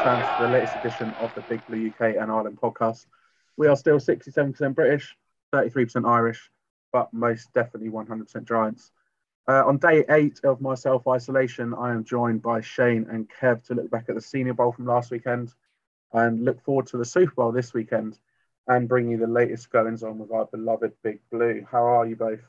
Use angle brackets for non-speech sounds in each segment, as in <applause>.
Fans to the latest edition of the Big Blue UK and Ireland podcast. We are still 67% British, 33% Irish, but most definitely 100% Giants. Uh, on day eight of my self isolation, I am joined by Shane and Kev to look back at the Senior Bowl from last weekend and look forward to the Super Bowl this weekend and bring you the latest goings on with our beloved Big Blue. How are you both?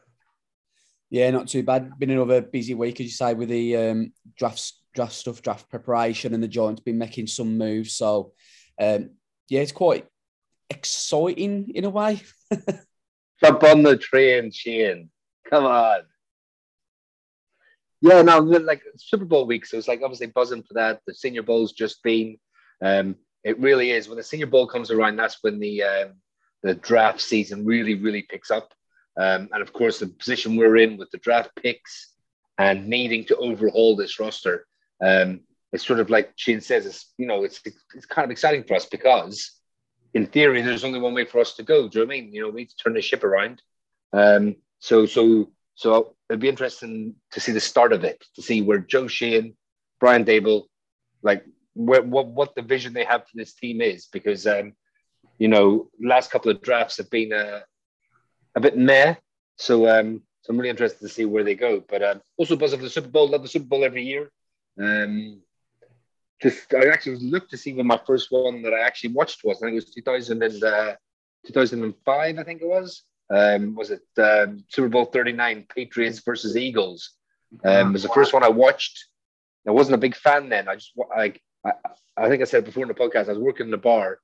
Yeah, not too bad. Been another busy week, as you say, with the um, drafts draft stuff, draft preparation, and the Giants been making some moves. So, um, yeah, it's quite exciting in a way. <laughs> Jump on the train, Shane. Come on. Yeah, no, like Super Bowl week, so it's like obviously buzzing for that. The Senior Bowl's just been. Um, it really is when the Senior Bowl comes around. That's when the um, the draft season really, really picks up. Um, and of course, the position we're in with the draft picks and needing to overhaul this roster um, it's sort of like Shane says, it's you know, it's it's kind of exciting for us because in theory, there's only one way for us to go. Do you know I mean? You know, we need to turn the ship around. Um, so so so it'd be interesting to see the start of it, to see where Joe Schoen, Brian Daboll, like where, what what the vision they have for this team is, because um, you know, last couple of drafts have been uh, a bit meh. So um, so I'm really interested to see where they go. But um, also buzz of the Super Bowl, love the Super Bowl every year. Um, just I actually looked to see when my first one that I actually watched was. I think it was 2000 and, uh, 2005. I think it was. Um, was it um, Super Bowl 39 Patriots versus Eagles? Um, was the first one I watched. I wasn't a big fan then. I just I, I, I think I said before in the podcast I was working in a bar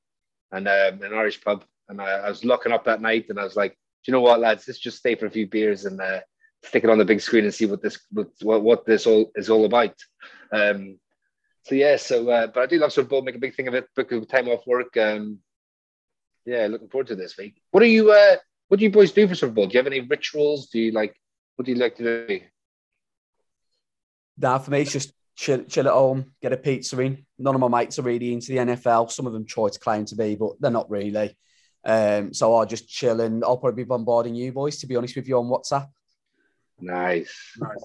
and um, an Irish pub, and I, I, was locking up that night, and I was like, do you know what, lads? Let's just stay for a few beers and uh, stick it on the big screen and see what this what, what this all is all about. Um, so yeah, so uh, but I do love Bowl, make a big thing of it, book a time off work. Um, yeah, looking forward to this week. What do you uh, what do you boys do for Bowl? Do you have any rituals? Do you like what do you like to do? Nah, for me, it's just chill, chill at home, get a pizza in. None of my mates are really into the NFL. Some of them try to claim to be, but they're not really. Um, so I'll just chill and I'll probably be bombarding you boys, to be honest with you, on WhatsApp. Nice. Nice.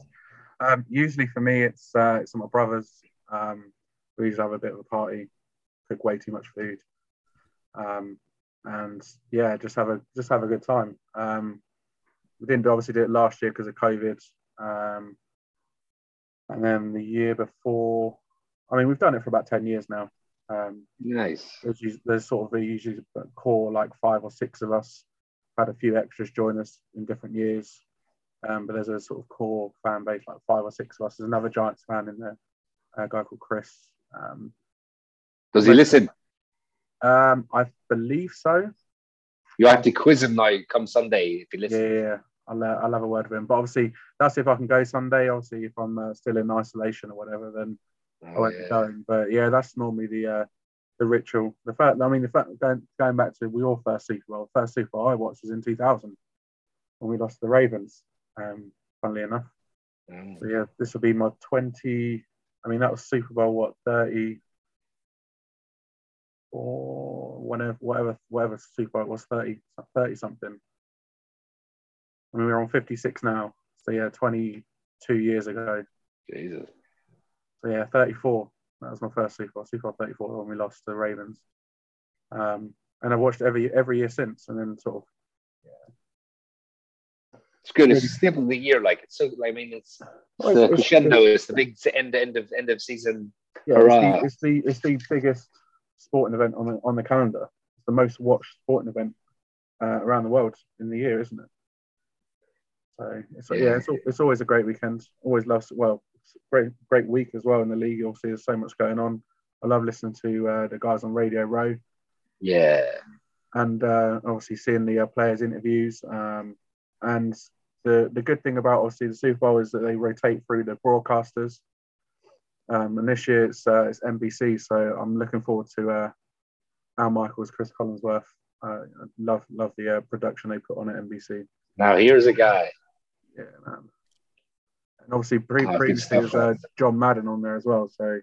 Um, usually for me, it's uh, it's my brothers. Um, we usually have a bit of a party, cook way too much food, um, and yeah, just have a just have a good time. Um, we didn't obviously do it last year because of COVID, um, and then the year before. I mean, we've done it for about ten years now. Um, nice. There's, there's sort of a usually core like five or six of us. Had a few extras join us in different years. Um, but there's a sort of core fan base, like five or six of us. There's another Giants fan in there, a guy called Chris. Um, Does he listen? Um, I believe so. You have to quiz him now come Sunday if he listens. Yeah, yeah. I'll, uh, I'll have a word with him. But obviously, that's if I can go Sunday. Obviously, if I'm uh, still in isolation or whatever, then oh, I won't yeah. be going. But yeah, that's normally the uh, the ritual. The fact, I mean, the fact going, going back to we all first Super Bowl. First Super Bowl I watched was in 2000 when we lost the Ravens um, funnily enough. Mm. So yeah, this will be my 20. I mean, that was Super Bowl, what, 30 or whatever, whatever, whatever Super Bowl it was, 30, 30 something. I mean, we're on 56 now. So yeah, 22 years ago. Jesus. So yeah, 34. That was my first Super Bowl, Super Bowl 34 when we lost the Ravens. Um, and I've watched every every year since, and then sort of it's good. It's the staple of the year. Like it's so. I mean, it's, it's the crescendo. It's the big end end of end of season. Yeah, it's the, it's the, it's the biggest sporting event on the on the calendar. It's the most watched sporting event uh, around the world in the year, isn't it? So it's, yeah, yeah it's, it's always a great weekend. Always loves well, great great week as well in the league. Obviously, there's so much going on. I love listening to uh, the guys on Radio Row. Yeah, and uh, obviously seeing the uh, players' interviews. Um, and the the good thing about obviously the Super Bowl is that they rotate through the broadcasters. Um, and this year it's uh, it's NBC, so I'm looking forward to uh, Al Michaels, Cris Collinsworth. Uh, love love the uh, production they put on at NBC. Now here's a guy. Yeah, man. And obviously pre- oh, previously there's uh, John Madden on there as well. So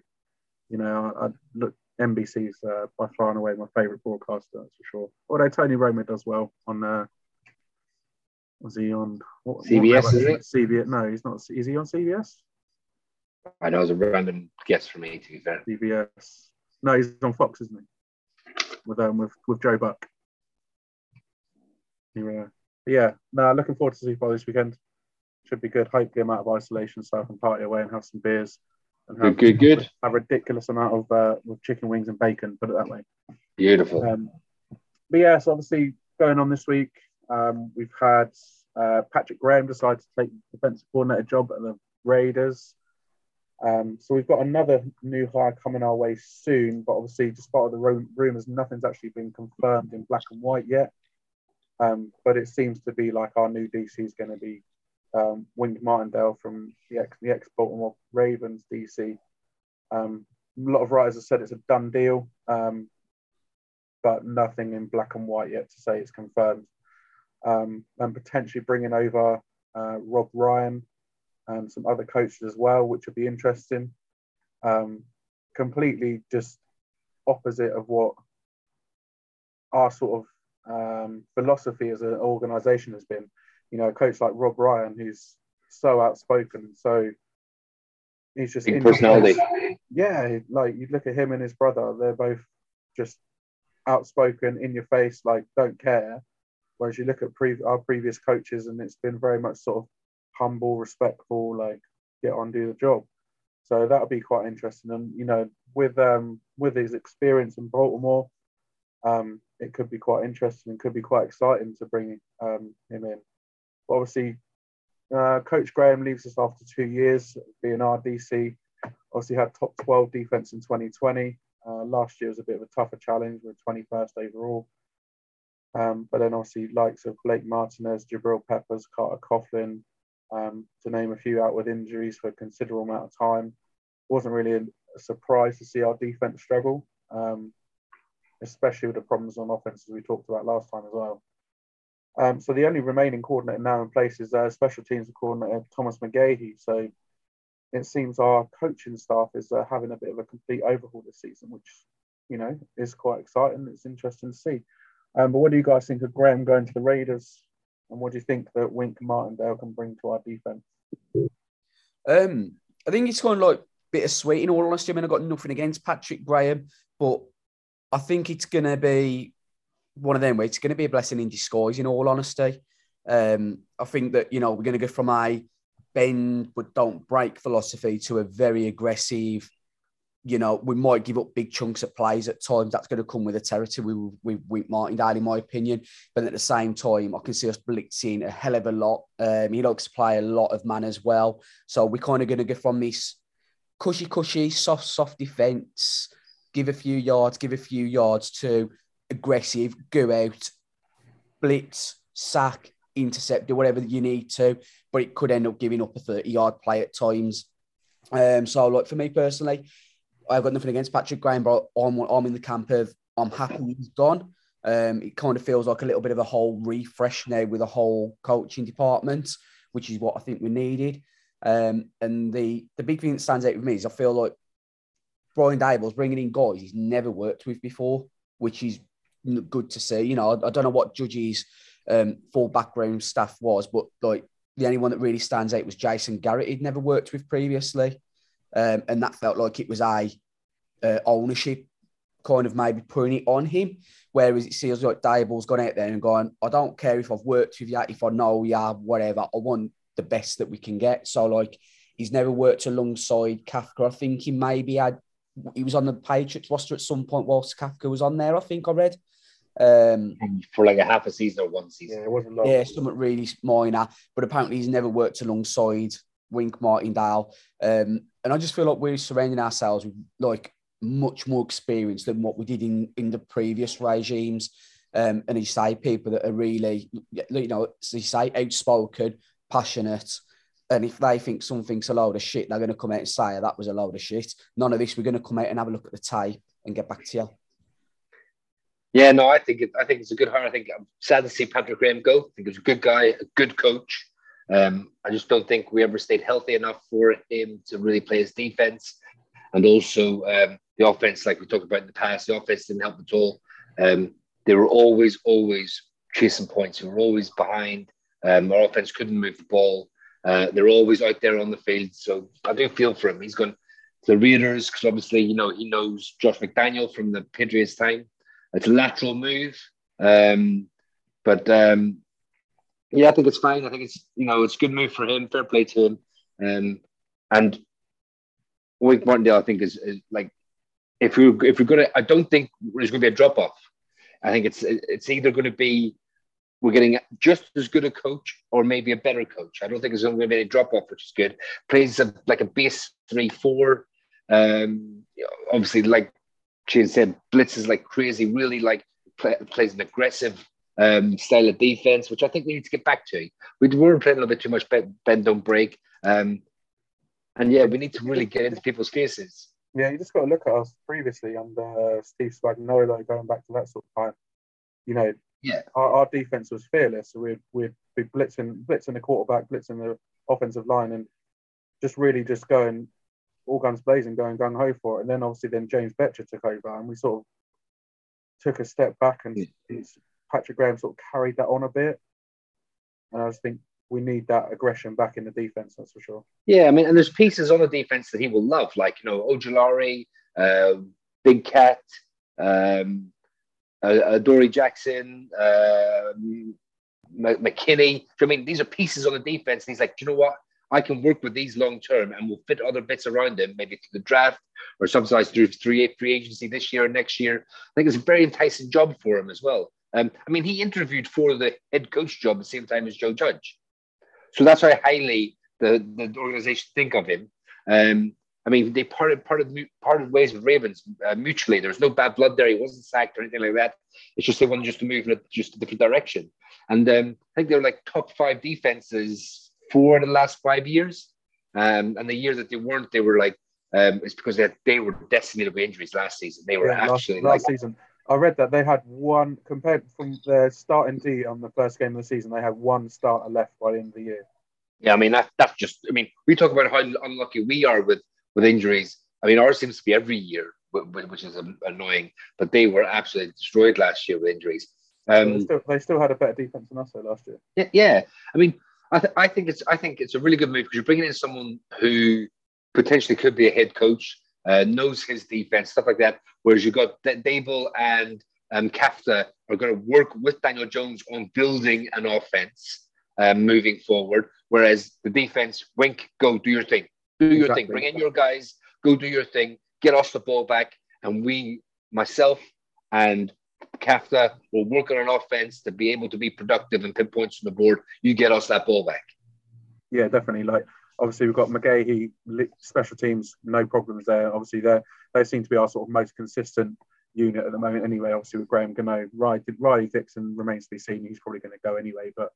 you know, I, I look NBC's uh, by far and away my favourite broadcaster, that's for sure. Although Tony Romo does well on uh, was he on what, CBS? What, is it? CBS? No, he's not. Is he on CBS? I know it was a random guess for me. To be fair, CBS. No, he's on Fox, isn't he? With um with with Joe Buck. Yeah, yeah. No, looking forward to Super Bowl this weekend. Should be good. Hopefully, I'm out of isolation so I can party away and have some beers. And have, Good, good, good. A ridiculous amount of uh, with chicken wings and bacon. Put it that way. Beautiful. Um, but yeah, so obviously going on this week, um, we've had uh, Patrick Graham decide to take the defensive coordinator job at the Raiders. Um, so we've got another new hire coming our way soon, but obviously, despite the rumours, nothing's actually been confirmed in black and white yet. Um, but it seems to be like our new DC is going to be um, Martindale from the ex the ex Baltimore Ravens DC. Um, a lot of writers have said it's a done deal, um, but nothing in black and white yet to say it's confirmed. Um, and potentially bringing over uh, Rob Ryan and some other coaches as well, which would be interesting. Um, completely just opposite of what our sort of um, philosophy as an organisation has been. You know, a coach like Rob Ryan, who's so outspoken, so he's just in personality. Yeah, like you look at him and his brother; they're both just outspoken, in your face, like don't care. Whereas you look at pre- our previous coaches, and it's been very much sort of humble, respectful, like get on, do the job. So that'll be quite interesting. And you know, with um with his experience in Baltimore, um, it could be quite interesting and could be quite exciting to bring um, him in. But obviously, uh, Coach Graham leaves us after two years being RDC. Obviously, had top 12 defense in 2020. Uh, last year was a bit of a tougher challenge with 21st overall. Um, but then obviously, likes of Blake Martinez, Jabril Peppers, Carter Coughlin, um, to name a few out with injuries for a considerable amount of time. Wasn't really a, surprise to see our defense struggle, um, especially with the problems on offense as we talked about last time as well. Um, so the only remaining coordinator now in place is uh, special teams coordinator Thomas McGaughey. So it seems our coaching staff is uh, having a bit of a complete overhaul this season, which you know is quite exciting. It's interesting to see. Um, but what do you guys think of Graham going to the Raiders? And what do you think that Wink Martindale can bring to our defense? Um, I think it's kind of like bittersweet in all honesty. I mean, I've got nothing against Patrick Graham, but I think it's going to be one of them where it's going to be a blessing in disguise, in all honesty. Um, I think that, you know, we're going to go from a bend but don't break philosophy to a very aggressive, you know, we might give up big chunks of plays at times. That's going to come with the territory with, with, with Martindale, in my opinion. But at the same time, I can see us blitzing a hell of a lot. Um, he likes to play a lot of man as well. So we're kind of going to go from this cushy, cushy, soft, soft defense, give a few yards, give a few yards to aggressive, go out, blitz, sack, intercept, do whatever you need to. But it could end up giving up a 30 yard play at times. Um, so, like for me personally, I've got nothing against Patrick Graham, but I'm, I'm in the camp of I'm happy he's gone. Um, it kind of feels like a little bit of a whole refresh now with a whole coaching department, which is what I think we needed. Um, and the the big thing that stands out with me is I feel like Brian Daboll's bringing in guys he's never worked with before, which is good to see. You know, I, I don't know what Judge's um, full background staff was, but like the only one that really stands out was Jason Garrett. He'd never worked with previously, um, and that felt like it was a uh, ownership kind of maybe putting it on him. Whereas it feels like Daboll's gone out there and gone, I don't care if I've worked with you, if I know you, whatever. I want the best that we can get. So like he's never worked alongside Kafka. I think he maybe had he was on the Patriots roster at some point whilst Kafka was on there. I think I read. Um, for like a half a season or one season. Yeah, it wasn't long. yeah, something really minor, but apparently he's never worked alongside Wink Martindale. Um, and I just feel like we're surrounding ourselves with like much more experience than what we did in, in the previous regimes. Um, and you say people that are really, you know, you say, outspoken, passionate. And if they think something's a load of shit, they're going to come out and say that was a load of shit. None of this. We're going to come out and have a look at the tape and get back to you. Yeah, no, I think it, I think it's a good hire. I think I'm sad to see Patrick Graham go. I think he's a good guy, a good coach. Um, I just don't think we ever stayed healthy enough for him to really play his defense, and also um, the offense, like we talked about in the past, the offense didn't help at all. Um, they were always, always chasing points. We were always behind. Um, our offense couldn't move the ball. Uh, they're always out there on the field. So I do feel for him. He's going to the Raiders because obviously you know he knows Josh McDaniel from the Patriots time. It's a lateral move, um, but um, yeah, I think it's fine. I think it's you know it's a good move for him. Fair play to him. Um, and Wink Martindale, I think is, is like if we if we're gonna, I don't think there's to be a drop off. I think it's it's either going to be we're getting just as good a coach or maybe a better coach. I don't think there's going to be any drop off, which is good. Plays a, like a base three four. Um, obviously, like she said, blitzes like crazy. Really like play, plays an aggressive um, style of defense, which I think we need to get back to. We were playing a little bit too much bend, bend don't break. Um, and yeah, we need to really get into people's faces. Yeah, you just got to look at us previously under uh, Steve Spagnuolo, going back to that sort of time. You know, yeah, our, our defense was fearless. So we'd we'd be blitzing, blitzing the quarterback, blitzing the offensive line, and just really just going all guns blazing, going gung ho for it. And then obviously then James Bettcher took over, and we sort of took a step back, and yeah. Patrick Graham sort of carried that on a bit. And I just think we need that aggression back in the defense. That's for sure. Yeah, I mean, and there's pieces on the defense that he will love, like you know Ojulari, uh, Big Cat, um, uh, uh, Dory Jackson, uh, McKinney. I mean, these are pieces on the defense. And he's like, you know what? I can work with these long term, and we'll fit other bits around them, maybe through the draft or sometimes through free agency this year or next year. I think it's a very enticing job for him as well. Um, I mean, he interviewed for the head coach job at the same time as Joe Judge. So that's how highly the, the organization think of him. Um, I mean, they parted parted parted ways with Ravens uh, mutually. There was no bad blood there. He wasn't sacked or anything like that. It's just they wanted just to move in a, just a different direction. And um, I think they were like top five defenses for the last five years. Um, and the year that they weren't, they were like um, it's because they, had, they were decimated by injuries last season. They were yeah, actually last, last like, season. I read that they had one compared from their starting D on the first game of the season. They had one starter left by the end of the year. Yeah, I mean that, that's just. I mean, we talk about how unlucky we are with with injuries. I mean, ours seems to be every year, which is annoying. But they were absolutely destroyed last year with injuries. Um, they, still, they, still, had a better defense than us though last year. Yeah, yeah. I mean, I, th- I think it's I think it's a really good move because you're bringing in someone who potentially could be a head coach, uh, knows his defense, stuff like that. Whereas you've got D- Daboll and um, Kafka are going to work with Daniel Jones on building an offense um, moving forward. Whereas the defense, wink, go do your thing, do your exactly. thing, bring in your guys, go do your thing, get us the ball back, and we, myself and Kafka, will work on an offense to be able to be productive and put points on the board. You get us that ball back. Yeah, definitely. Like obviously we've got McGaughey, special teams, no problems there. Obviously they they seem to be our sort of most consistent unit at the moment anyway. Obviously with Graham Gano, Riley, Riley Dixon remains to be seen. He's probably going to go anyway, but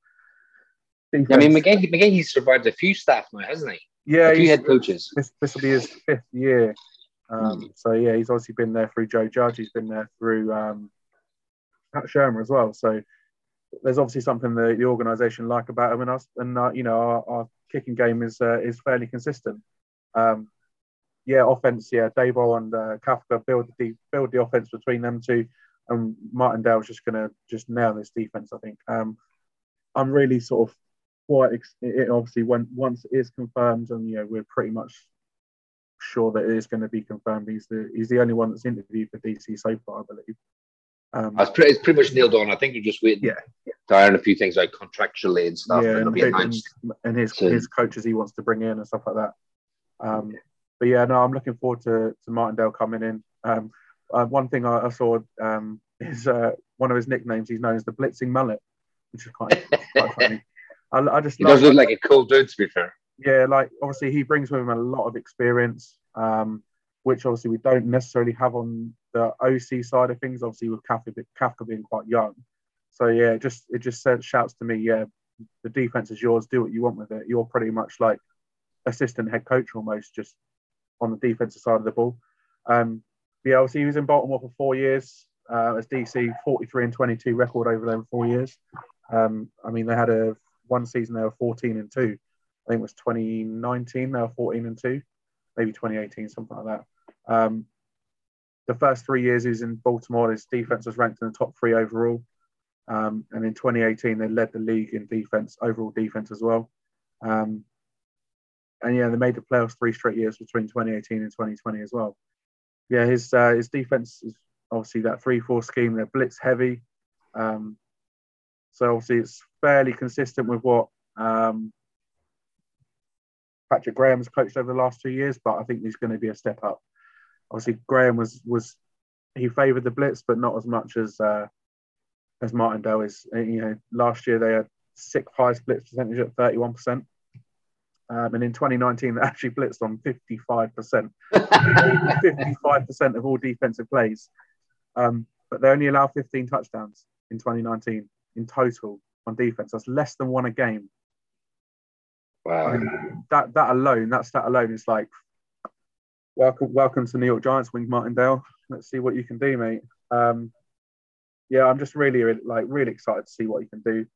defense. I mean, McGaughey, McGaughey's survived a few staff now, hasn't he? Yeah, a few head coaches. This, this will be his fifth year. Um, mm. So yeah, he's obviously been there through Joe Judge. He's been there through um, Pat Shurmur as well. So there's obviously something the, the organisation like about him and us, and uh, you know our, our, kicking game is uh, is fairly consistent. Um, yeah, offense. Yeah, Daboll and uh, Kafka build the build the offense between them two, and Martindale's just to just nail this defense. I think. Um, I'm really sort of quite it obviously when once it is confirmed and you know we're pretty much sure that it is going to be confirmed he's the he's the only one that's interviewed for dc so far i believe um, it's, pretty, it's pretty much nailed on. I think you're just waiting yeah, yeah. to iron a few things like contractually and stuff yeah, and, and, and, his his coaches he wants to bring in and stuff like that. Um, but yeah no i'm looking forward to to martindale coming in. Um, uh, one thing I, I saw um, is uh, one of his nicknames he's known as the blitzing mullet which is quite, quite funny. <laughs> I, I just he does look like a cool dude, to be fair. Yeah, like obviously he brings with him a lot of experience, um, which obviously we don't necessarily have on the OC side of things. Obviously with Kafka, being quite young, so yeah, it just it just says, shouts to me, yeah, the defense is yours. Do what you want with it. You're pretty much like assistant head coach almost, just on the defensive side of the ball. Um, yeah, obviously he was in Baltimore for four years uh, as DC, 43 and 22 record over there four years. Um, I mean, they had a one season they were 14 and 2. I think it was 2019 they were 14 and 2, maybe 2018, something like that. Um, the first three years he was in Baltimore, his defense was ranked in the top three overall. Um, and in 2018, they led the league in defense, overall defense as well. Um, and yeah, they made the playoffs three straight years between 2018 and 2020 as well. Yeah, his uh, his defense is obviously that three-four scheme. They're blitz heavy, um, so obviously it's fairly consistent with what um, Patrick Graham's coached over the last two years. But I think he's going to be a step up. Obviously, Graham was was he favoured the blitz, but not as much as uh, as Martindale is. You know, last year they had sixth highest blitz percentage at 31%. Um, and in 2019, they actually blitzed on 55%. 55% <laughs> of all defensive plays. Um, but they only allow 15 touchdowns in 2019 in total on defense. That's less than one a game. Wow. I mean, that that alone, that stat alone is like welcome welcome to New York Giants, Wink Martindale. Let's see what you can do, mate. Um, yeah, I'm just really, really like really excited to see what he can do.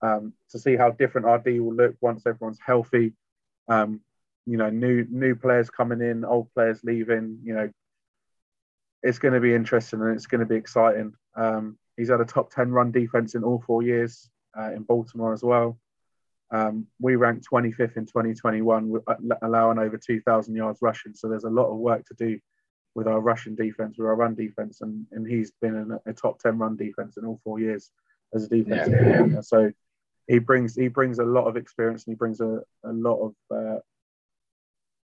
Um, to see how different RD will look once everyone's healthy. Um, you know, new new players coming in, old players leaving. You know, it's going to be interesting and it's going to be exciting. Um, he's had a top ten run defense in all four years uh, in Baltimore as well. Um, we ranked 25th in 2021, uh, allowing over 2,000 yards rushing. So there's a lot of work to do with our rushing defense, with our run defense, and, and he's been in a, top 10 run defense in all four years as a defensive yeah. So he brings he brings a lot of experience and he brings a, a lot of uh,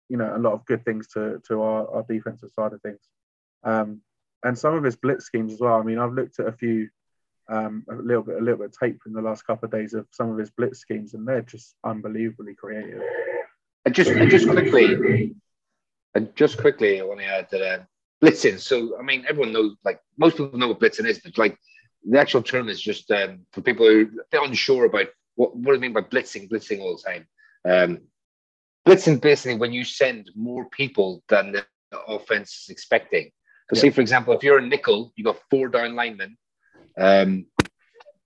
you know a lot of good things to to our, our defensive side of things um, and some of his blitz schemes as well i mean i've looked at a few um, a little bit a little bit of tape from the last couple of days of some of his blitz schemes and they're just unbelievably creative and just and just quickly and just quickly i want to add that uh, blitzing so i mean everyone knows like most people know what blitzing is but like the actual term is just um, for people who are unsure about what, what do you mean by blitzing, blitzing all the time. Um, blitzing basically when you send more people than the offense is expecting. So, yeah. say for example, if you're a nickel, you've got four down linemen. Um,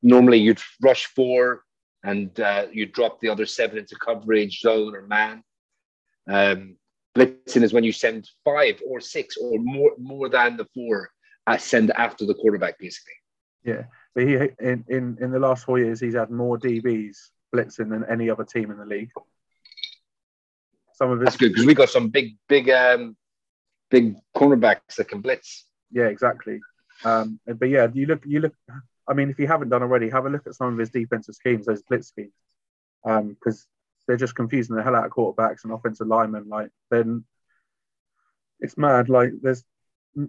normally, you'd rush four and uh, you drop the other seven into coverage, zone, or man. Um, blitzing is when you send five or six or more more than the four uh, send after the quarterback, basically. Yeah, but he in, in in the last four years he's had more DBs blitzing than any other team in the league. Some of his, that's good because we got some big big um big cornerbacks that can blitz. Yeah, exactly. Um, but yeah, you look you look. I mean, if you haven't done already, have a look at some of his defensive schemes, those blitz schemes, because um, they're just confusing the hell out of quarterbacks and offensive linemen. Like then, it's mad. Like there's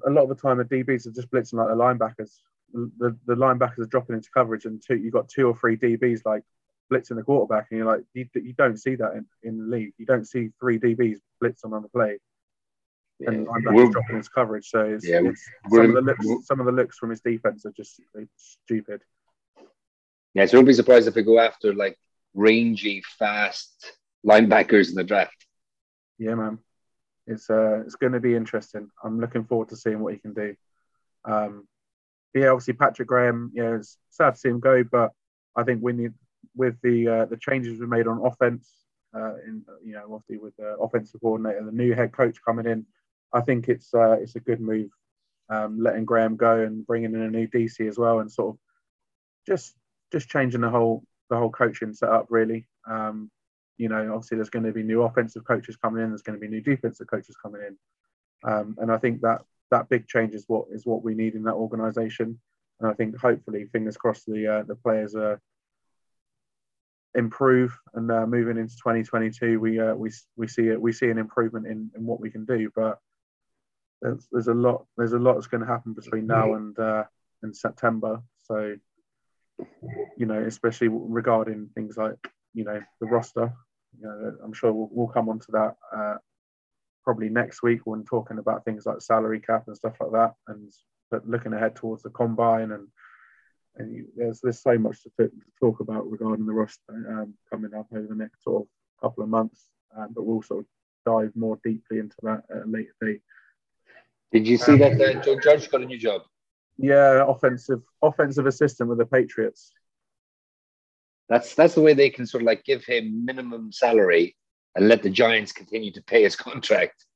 a lot of the time the DBs are just blitzing like the linebackers the, the linebackers are dropping into coverage and two, you've got two or three DBs like blitzing the quarterback, and you're like, you, you don't see that in, in the league. You don't see three DBs blitz on the play. And linebackers dropping his coverage. So it's, yeah, it's some, of the looks, some of the looks from his defense are just stupid. Yeah, so don't be surprised if we go after like rangy, fast linebackers in the draft. Yeah, man. It's uh, it's going to be interesting. I'm looking forward to seeing what he can do. Um, yeah, obviously Patrick Graham, yeah, it's sad to see him go, but I think we need with the uh, the changes we made on offense, uh, in you know, obviously with the offensive coordinator, the new head coach coming in, I think it's uh, it's a good move, um, letting Graham go and bringing in a new DC as well, and sort of just just changing the whole the whole coaching setup really. Um, you know, obviously there's going to be new offensive coaches coming in, there's going to be new defensive coaches coming in, um, and I think that that big change is what is what we need in that organisation. And I think hopefully, fingers crossed, the uh, the players uh, improve and uh, moving into 2022, we uh, we we see it we see an improvement in, in what we can do. But there's, there's a lot there's a lot that's going to happen between now and uh, and September. So you know, especially regarding things like you know the roster. You know, I'm sure we'll, we'll come on to that uh, probably next week when talking about things like salary cap and stuff like that, and but looking ahead towards the combine and and you, there's there's so much to, to, talk about regarding the roster um, coming up over the next sort of couple of months, um, but we'll sort of dive more deeply into that at a later date. Did you see um, that uh, Joe Judge got a new job? Yeah, offensive offensive assistant with the Patriots. That's that's the way they can sort of like give him minimum salary and let the Giants continue to pay his <laughs> contract.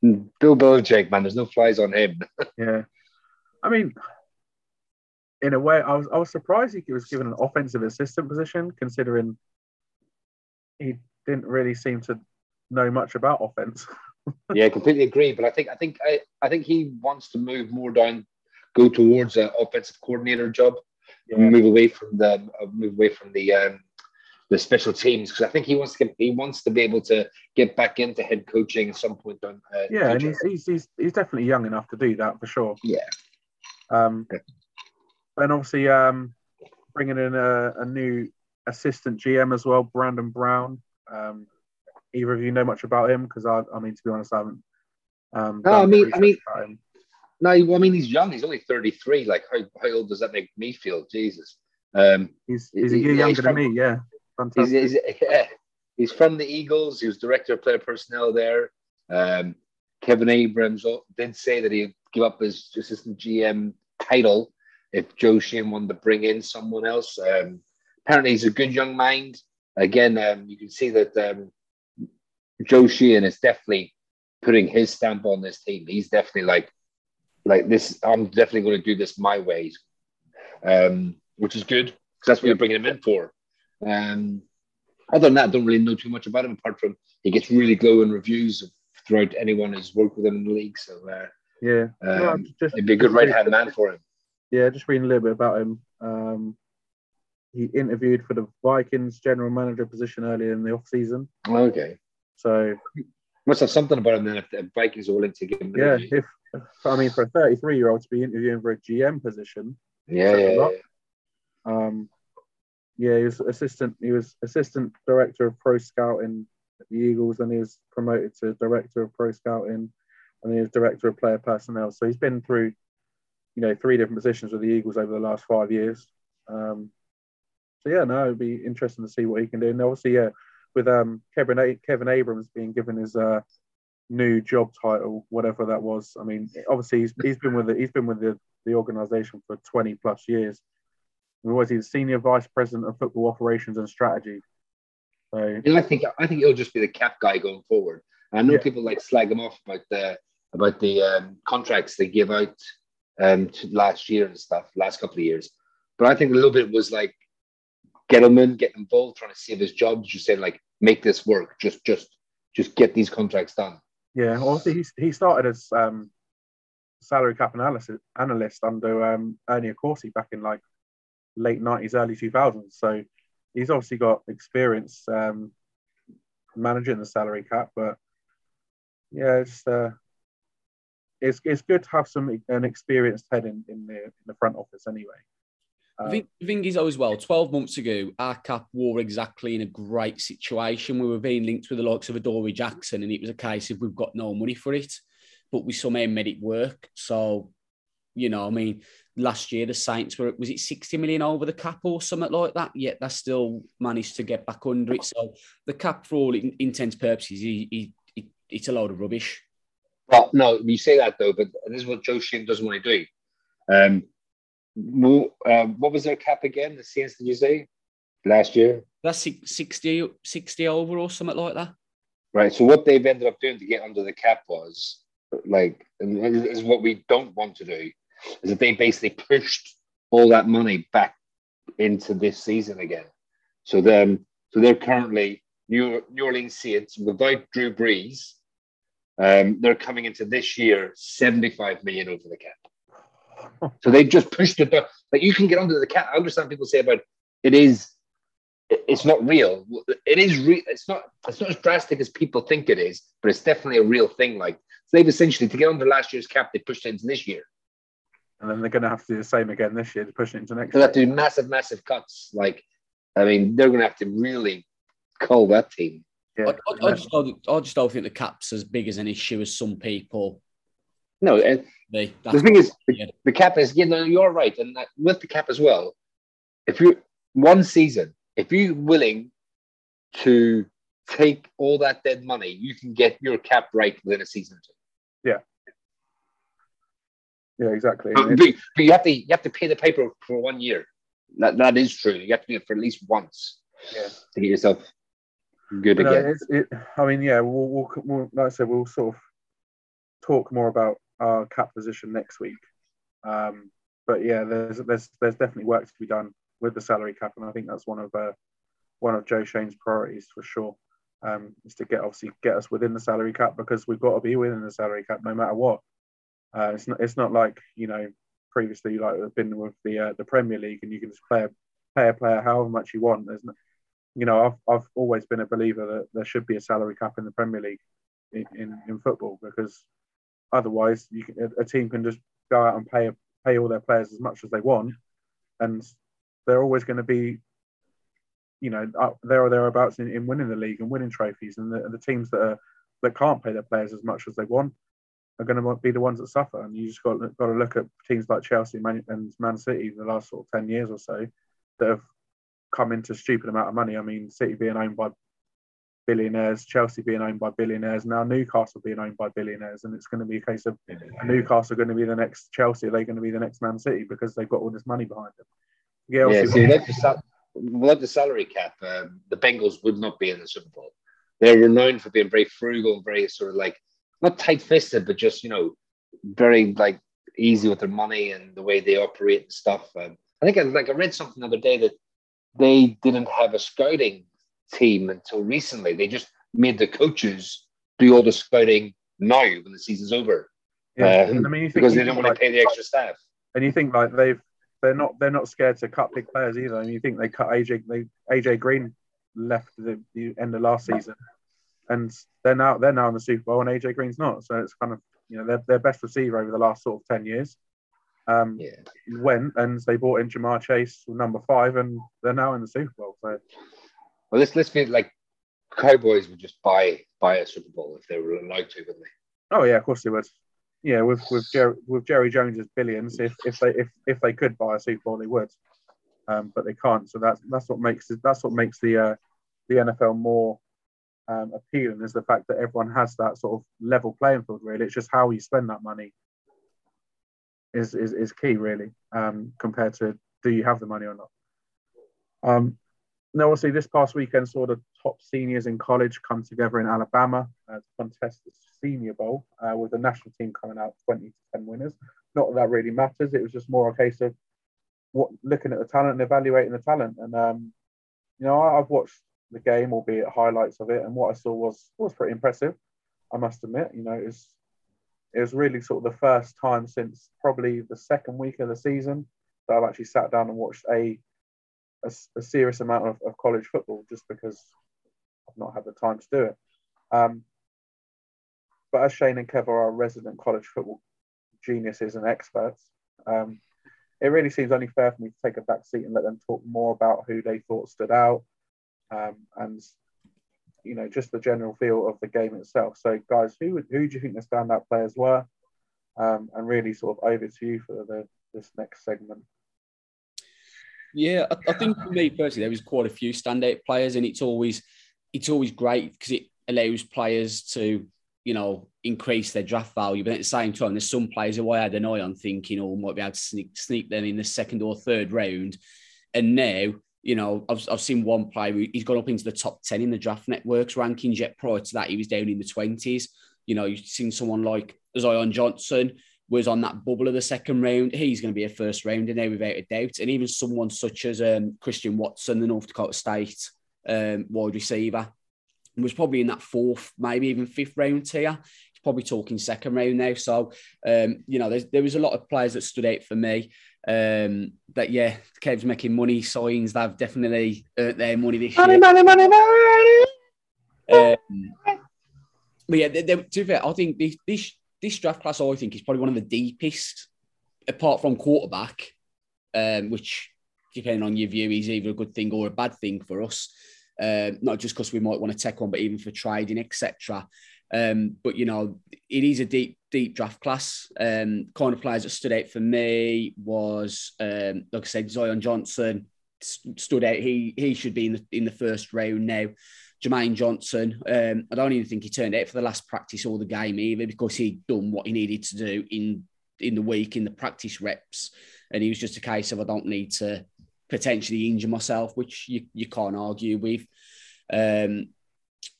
Bill Belichick, man, there's no flies on him. <laughs> yeah, I mean, in a way, I was I was surprised he was given an offensive assistant position, considering he didn't really seem to know much about offense. <laughs> yeah, completely agree. But I think I think I, I think he wants to move more down, go towards an offensive coordinator job, yeah. move away from the uh, move away from the um, the special teams because I think he wants to get, he wants to be able to get back into head coaching at some point. On, uh, yeah, and he's, he's, he's he's definitely young enough to do that for sure. Yeah. Um, and obviously, um, bringing in a, a new assistant GM as well, Brandon Brown. Um, either of you know much about him? Because I, I mean, to be honest, I haven't. Um, no, I mean, I mean, no, I mean, he's young. He's only thirty-three. Like, how, how old does that make me feel? Jesus. Um, he's he's a year younger from, than me. Yeah. He's, he's, yeah, he's from the Eagles. He was director of player personnel there. Um, Kevin Abrams did say that he'd give up his assistant GM title if Joe Schoen wanted to bring in someone else. Um, apparently, he's a good young mind. Again, um, you can see that um, Joe Schoen is definitely putting his stamp on this team. He's definitely like, like this. I'm definitely going to do this my ways, um, which is good because that's what you're bringing him in for. Um, other than that, I don't really know too much about him apart from he gets really glowing reviews throughout anyone who's worked with him in the league. So uh, yeah, um, well, just, he'd be a good right hand man for him. Yeah, just reading a little bit about him. Um, he interviewed for the Vikings general manager position earlier in the off season. Okay. So must have something about him then if the Vikings are willing to give him. Yeah, if, I mean for a 33 year old to be interviewing for a GM position. Yeah, yeah, yeah. Um, yeah, he was assistant. He was assistant director of pro scouting at the Eagles, and he was promoted to director of pro scouting, and he was director of player personnel. So he's been through, you know, three different positions with the Eagles over the last five years. Um, so yeah, no, it'd be interesting to see what he can do. And obviously, yeah, with um, Kevin A- Kevin Abrams being given his uh, new job title, whatever that was. I mean, obviously he's, he's been with the, he's been with the, the organization for 20 plus years. He was he the senior vice president of football operations and strategy? So, and I think I think he'll just be the cap guy going forward. I know yeah. people like slag him off about the about the um, contracts they give out um, last year and stuff, last couple of years. But I think a little bit was like get him in, get involved, trying to save his job. Just saying like make this work. Just just just get these contracts done. Yeah, obviously he he started as um, salary cap analysis analyst under um, Ernie Accorsi back in like late nineties, early two thousands. So he's obviously got experience um, managing the salary cap. But yeah, it's uh, it's it's good to have some an experienced head in in the in the front office anyway. I think the thing is, though, as well, 12 months ago, our cap were exactly in a great situation. We were being linked with the likes of Adoree Jackson, and it was a case of we've got no money for it, but we somehow made it work. So, you know, I mean, last year the Saints were, was it 60 million over the cap or something like that? Yet they still managed to get back under it. So the cap, for all intents purposes, he, he, it's a load of rubbish. Well, no, you say that though, but this is what Joe Schoen doesn't want to do. Um, um, what was their cap again? The Saints, did you say last year? That's 60, 60 over or something like that. Right. So what they've ended up doing to get under the cap was like, and is what we don't want to do, is that they basically pushed all that money back into this season again. So then, so they're currently New, New Orleans Saints without Drew Brees. Um, they're coming into this year 75 million over the cap. <laughs> So they've just pushed it down. Like you can get under the cap. I understand people say about it is it's not real. It is real. It's not. It's not as drastic as people think it is, but it's definitely a real thing. Like so they've essentially to get under last year's cap, they pushed it into this year, and then they're going to have to do the same again this year to push it into next. They have to do massive, massive cuts. Like, I mean, they're going to have to really cull that team. Yeah. I, I, I, just don't, I just don't think the cap's as big as an issue as some people no, and they, the thing is, the, the, cap is, you know, you're right. And that, with the cap as well, if you one season, if you're willing to take all that dead money, you can get your cap right within a season or two. Yeah. Yeah, exactly. But, but, you have to you have to pay the paper for one year. That that is true. You have to do it for at least once. Yeah. To get yourself good again. it, I mean, yeah, we'll, we'll, we'll, like I said, we'll sort of talk more about our cap position next week. Um, but yeah, there's there's there's definitely work to be done with the salary cap, and I think that's one of uh, one of Joe Schoen's priorities for sure. um, is to get obviously get us within the salary cap because we've got to be within the salary cap no matter what. Uh, it's not it's not like you know previously like we've been with the uh, the Premier League and you can just play a, pay a player however much you want. There's no, you know I've I've always been a believer that there should be a salary cap in the Premier League in, in, in football because otherwise you can, a team can just go out and pay pay all their players as much as they want. And they're always going to be you know up there or thereabouts in, in winning the league and winning trophies. And the, the teams that are that can't pay their players as much as they want are going to be the ones that suffer. And you just got, got to look at teams like Chelsea and Man City in the last sort of 10 years or so that have come into a stupid amount of money. I mean City being owned by billionaires, Chelsea being owned by billionaires, now Newcastle being owned by billionaires, and it's going to be a case of Newcastle going to be the next Chelsea, are they going to be the next Man City because they've got all this money behind them. Yeah, yeah see, without the, without the salary cap, um, the Bengals would not be in the Super Bowl. They're renowned for being very frugal and very sort of like not tight-fisted, but just you know very like easy with their money and the way they operate and stuff. Um, I think I, like I read something the other day that they didn't have a scouting team until recently. They just made the coaches do all the scouting now when the season's over. Yeah, um, I mean, because they don't want like, to pay the extra staff. And you think like they've they're not they're not scared to cut big players either. I mean, you think they cut AJ they AJ Green left the, the end of last season, and they're now they're now in the Super Bowl and AJ Green's not. So it's kind of you know their their best receiver over the last sort of ten years. Um, yeah. went and they bought in Ja'Marr Chase number five, and they're now in the Super Bowl. So well, let's let's be like Cowboys would just buy buy a Super Bowl if they were allowed to, wouldn't they? Oh yeah, of course they would. Yeah, with with Jerry, with Jerry Jones's billions, if if they if if they could buy a Super Bowl, they would. Um, but they can't. So that's that's what makes that's what makes the uh, the NFL more um, appealing is the fact that everyone has that sort of level playing field. Really, it's just how you spend that money is is, is key, really, um, compared to do you have the money or not. Um, now, obviously, this past weekend saw the top seniors in college come together in Alabama uh, to contest the Senior Bowl uh, with the national team coming out 20 to 10 winners. Not that, that really matters. It was just more a case of what looking at the talent and evaluating the talent. And um, you know, I, have watched the game, albeit highlights of it, and what I saw was was pretty impressive. I must admit, you know, it was it was really sort of the first time since probably the second week of the season that I've actually sat down and watched a a, a serious amount of, of, college football just because I've not had the time to do it. Um, but as Shane and Kev are resident college football geniuses and experts, um, it really seems only fair for me to take a back seat and let them talk more about who they thought stood out um, and you know just the general feel of the game itself. So, guys, who who do you think the standout players were? Um, and really, sort of over to you for the, this next segment. Yeah, I, I, think for me personally, there was quite a few standout players, and it's always it's always great because it allows players to you know increase their draft value. But at the same time, there's some players who I had an eye on thinking, oh, might be able to sneak sneak them in the second or third round, and now. You know, I've, I've seen one player, he's gone up into the top 10 in the draft networks rankings, yet prior to that, he was down in the 20s. You know, you've seen someone like Zion Johnson, was on that bubble of the second round. He's going to be a first rounder now, without a doubt. And even someone such as um, Christian Watson, the North Dakota State um, wide receiver, was probably in that fourth, maybe even fifth round tier. He's probably talking second round now. So, um, you know, there was a lot of players that stood out for me. Um, that yeah, Kev's making money signs. They've definitely earned their money this money, year. Money, money, money, money. Um, but yeah, they, they, to be fair, I think this, this this draft class, I think, is probably one of the deepest, apart from quarterback, um, which, depending on your view, is either a good thing or a bad thing for us. Um, not just because we might want to take one, but even for trading, etc. Um, but you know, it is a deep, deep draft class. Um, kind of players that stood out for me was, um, like I said, Zion Johnson stood out. He he should be in the in the first round now. Jermaine Johnson. Um, I don't even think he turned out for the last practice or the game either because he'd done what he needed to do in in the week in the practice reps, and he was just a case of I don't need to potentially injure myself, which you, you can't argue with. Um,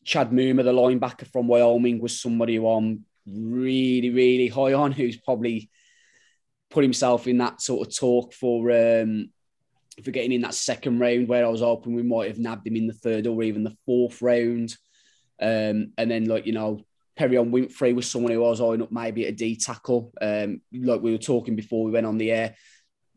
Chad Muma, the linebacker from Wyoming, was somebody who I'm really, really high on, who's probably put himself in that sort of talk for um, for getting in that second round where I was hoping we might have nabbed him in the third or even the fourth round. Um, and then like you know, Perrion Winfrey was someone who I was eyeing up maybe at a D tackle. Um, like we were talking before we went on the air,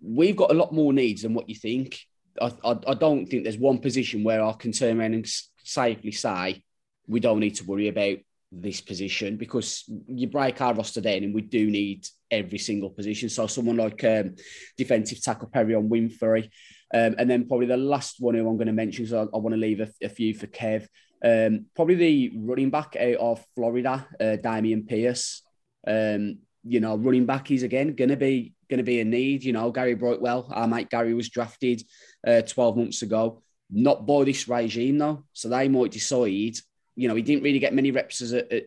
we've got a lot more needs than what you think. I, I, I don't think there's one position where I can turn around and safely say we don't need to worry about this position because you break our roster down and we do need every single position. So someone like um, defensive tackle Perrion Winfrey. Um, and then probably the last one who I'm going to mention, so I, I want to leave a, a, few for Kev. Um, probably the running back out of Florida, uh, Dameon Pierce. Um, you know, running back is again going to be going to be a need. You know, Gary Brightwell, our mate Gary was drafted uh, 12 months ago. Not by this regime though, so they might decide you know, he didn't really get many reps as a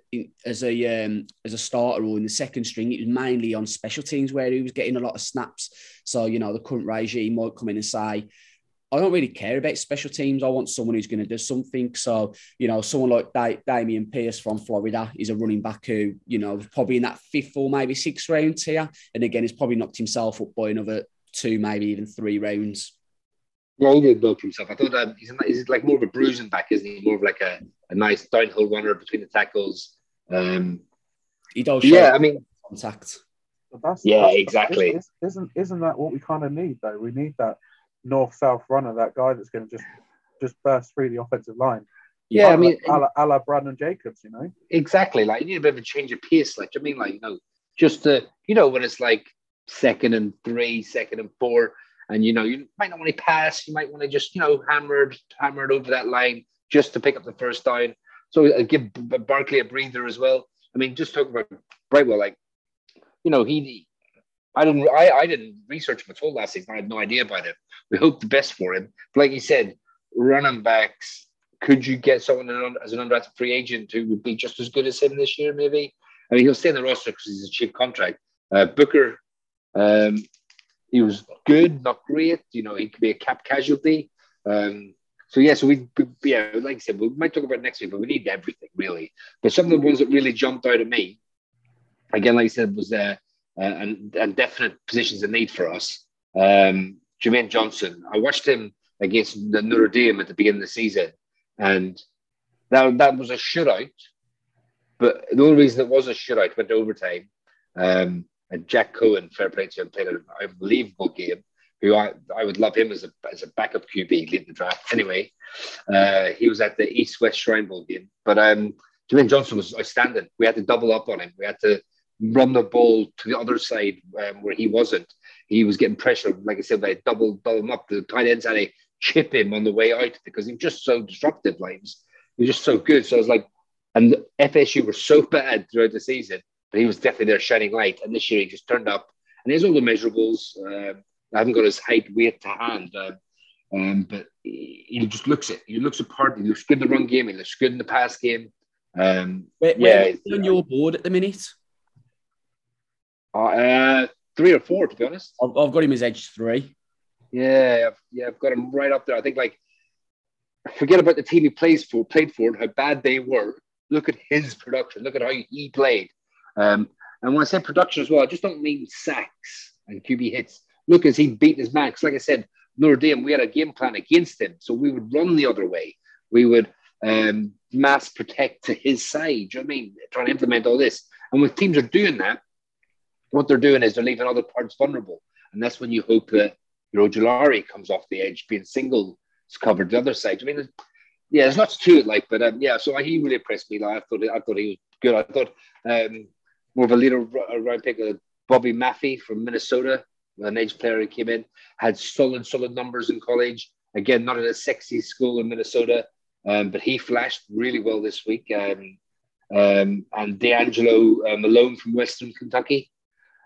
as a um, as a starter or in the second string. It was mainly on special teams where he was getting a lot of snaps. So you know, the current regime might come in and say, "I don't really care about special teams. I want someone who's going to do something." So you know, someone like da- Dameon Pierce from Florida is a running back who you know probably in that fifth or maybe sixth round tier, and again, he's probably knocked himself up by another two, maybe even three rounds. Yeah, he did build for himself. I thought um, he's, a, he's like more of a bruising back, isn't he? More of like a, a nice downhill runner between the tackles. Um, he does. Yeah, I mean, contact. That's, yeah, that's, exactly. Isn't isn't that what we kind of need though? We need that north south runner, that guy that's going to just just burst through the offensive line. Yeah, I mean, a la, a la Brandon Jacobs, you know. Exactly. Like you need a bit of a change of pace. Like I mean, like you know, just to you know when it's like second and three, second and four and you know, you might not want to pass, you might want to just, you know, hammer it, hammer it over that line just to pick up the first down. So uh, give Barkley a breather as well. I mean, just talk about Brightwell, like, you know, he, I didn't, I, I didn't research him at all last season. I had no idea about it. We hope the best for him. But like you said, running backs, could you get someone as an undrafted free agent who would be just as good as him this year? Maybe. I mean, he'll stay in the roster because he's a cheap contract. Uh, Booker, um, he was good, not great. You know, he could be a cap casualty. Um, so yeah, so we, yeah, like I said, we might talk about next week, but we need everything really. But some of the ones that really jumped out at me, again, like I said, was uh, uh, and, and definite positions of need for us. Um, Jermaine Johnson, I watched him against the Notre Dame at the beginning of the season, and that that was a shutout. But the only reason it was a shutout went to overtime. Um, and Jack Coan, fair play to him, played an unbelievable game. Who I, I would love him as a as a backup QB lead the draft. Anyway, uh, he was at the East West Shrine Bowl game, but um, Jermaine Johnson was outstanding. We had to double up on him. We had to run the ball to the other side um, where he wasn't. He was getting pressure. Like I said, they double double him up. The tight ends had to chip him on the way out because he was just so disruptive. Was, he was just so good. So I was like, and FSU were so bad throughout the season but he was definitely their shining light. And this year he just turned up, and he has all the measurables. Uh, I haven't got his height, weight to hand, uh, um, but he, he, just looks it. He looks apart. He looks good in the run game. He looks good in the pass game. Um, where, yeah, on your board at the minute? Uh, three or four, to be honest. I've, I've got him as edge three. Yeah, I've, yeah, I've got him right up there. I think like forget about the team he plays for, played for, and how bad they were. Look at his production. Look at how he played. Um, and when I say production as well, I just don't mean sacks and QB hits. Look, as he beat his max, like I said, Notre Dame, we had a game plan against him. So we would run the other way. We would um, mass protect to his side. Do you know I mean? Trying to implement all this. And when teams are doing that, what they're doing is they're leaving other parts vulnerable. And that's when you hope that your Ojulari comes off the edge, being single it's covered the other side. I mean, yeah, there's lots to it, like, but um, yeah, so he really impressed me. Like, I thought, I thought he was good. I thought um, more of a leader round pick, uh, Boye Mafe from Minnesota, an edge player who came in, had solid, solid numbers in college. Again, not at a sexy school in Minnesota, um, but he flashed really well this week. Um, um, and DeAngelo uh, Malone from Western Kentucky,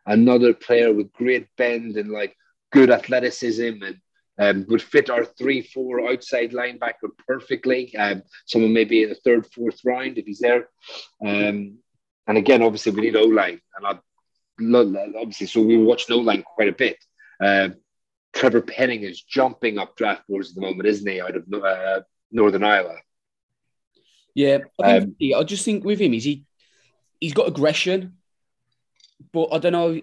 another player with great bend and like good athleticism and um, would fit our three-four outside linebacker perfectly. Um, someone maybe in the third, fourth round if he's there. Um, and again, obviously, we need O line, and I obviously. So we were watching O line quite a bit. Uh, Trevor Penning is jumping up draft boards at the moment, isn't he? Out of uh, Northern Iowa. Yeah, I, um, I just think with him is he he's got aggression, but I don't know.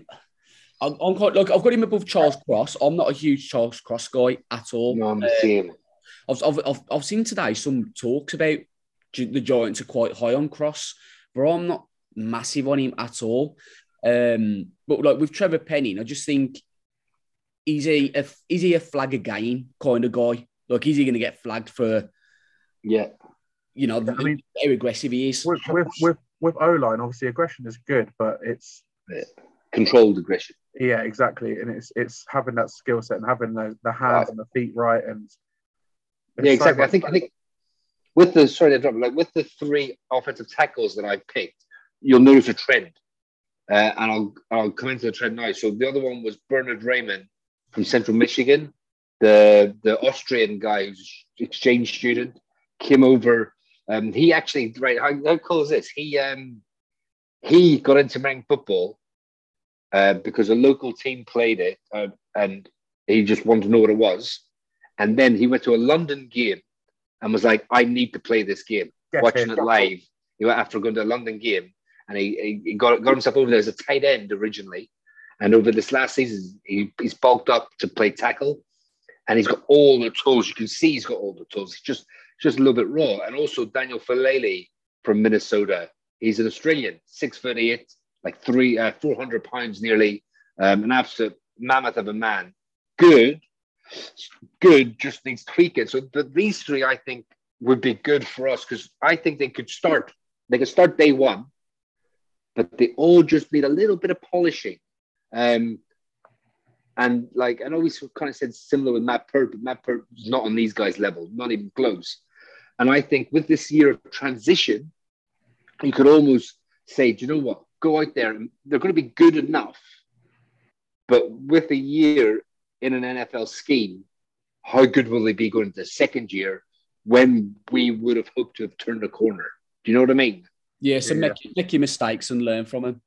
I'm, I'm quite like I've got him above Charles Cross. I'm not a huge Charles Cross guy at all. No, I'm uh, seeing. I've, I've, I've, I've seen today some talks about the Giants are quite high on Cross, but I'm not massive on him at all. Um, but like with Trevor Penning, I just think is he a is he a flag again kind of guy? Like, is he going to get flagged for? Yeah, you know, I mean, how aggressive he is. With with with, with O line, obviously aggression is good, but it's yeah. controlled aggression. Yeah, exactly, and it's it's having that skill set and having the, the hands and the feet right, and yeah, exactly. So I think I think with the sorry to drop, like with the three offensive tackles that I picked, you'll notice a trend, uh, and I'll I'll come into the trend now. So the other one was Bernhard Raimann from Central Michigan, the the Austrian guy who's exchange student, came over. Um, he actually right how, how cool is this? He um he got into American football uh, because a local team played it, uh, and he just wanted to know what it was. And then he went to a London game and was like, "I need to play this game." Watching it, it live, he went after going to a London game, and he, he got got himself over there as a tight end originally, and over this last season, he, he's bulked up to play tackle, and he's got all the tools. You can see he's got all the tools. He's just just a little bit raw. And also Daniel Faalele from Minnesota. He's an Australian, six foot eight, like three, uh, 400 pounds nearly, um, an absolute mammoth of a man. Good, good, just needs tweaking. So the, these three, I think, would be good for us because I think they could start, they could start day one, but they all just need a little bit of polishing. Um, and like I know we kind of said similar with Matt Peart, but Matt Peart is not on these guys' level, not even close. And I think with this year of transition, you could almost say, do you know what? Go out there and they're going to be good enough. But with a year in an NFL scheme, how good will they be going to the second year when we would have hoped to have turned a corner? Do you know what I mean? Yeah, so yeah. Make, make your mistakes and learn from them.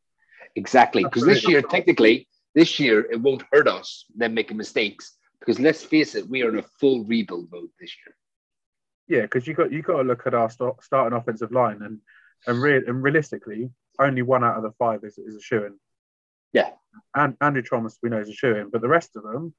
Exactly. Because this year, technically, this year it won't hurt us them making mistakes because let's face it, we are in a full rebuild mode this year. Yeah, because you got you got to look at our start, starting offensive line and and, re- and realistically, only one out of the five is, is a shoe in. Yeah, and Andrew Thomas we know is a shoe in, but the rest of them,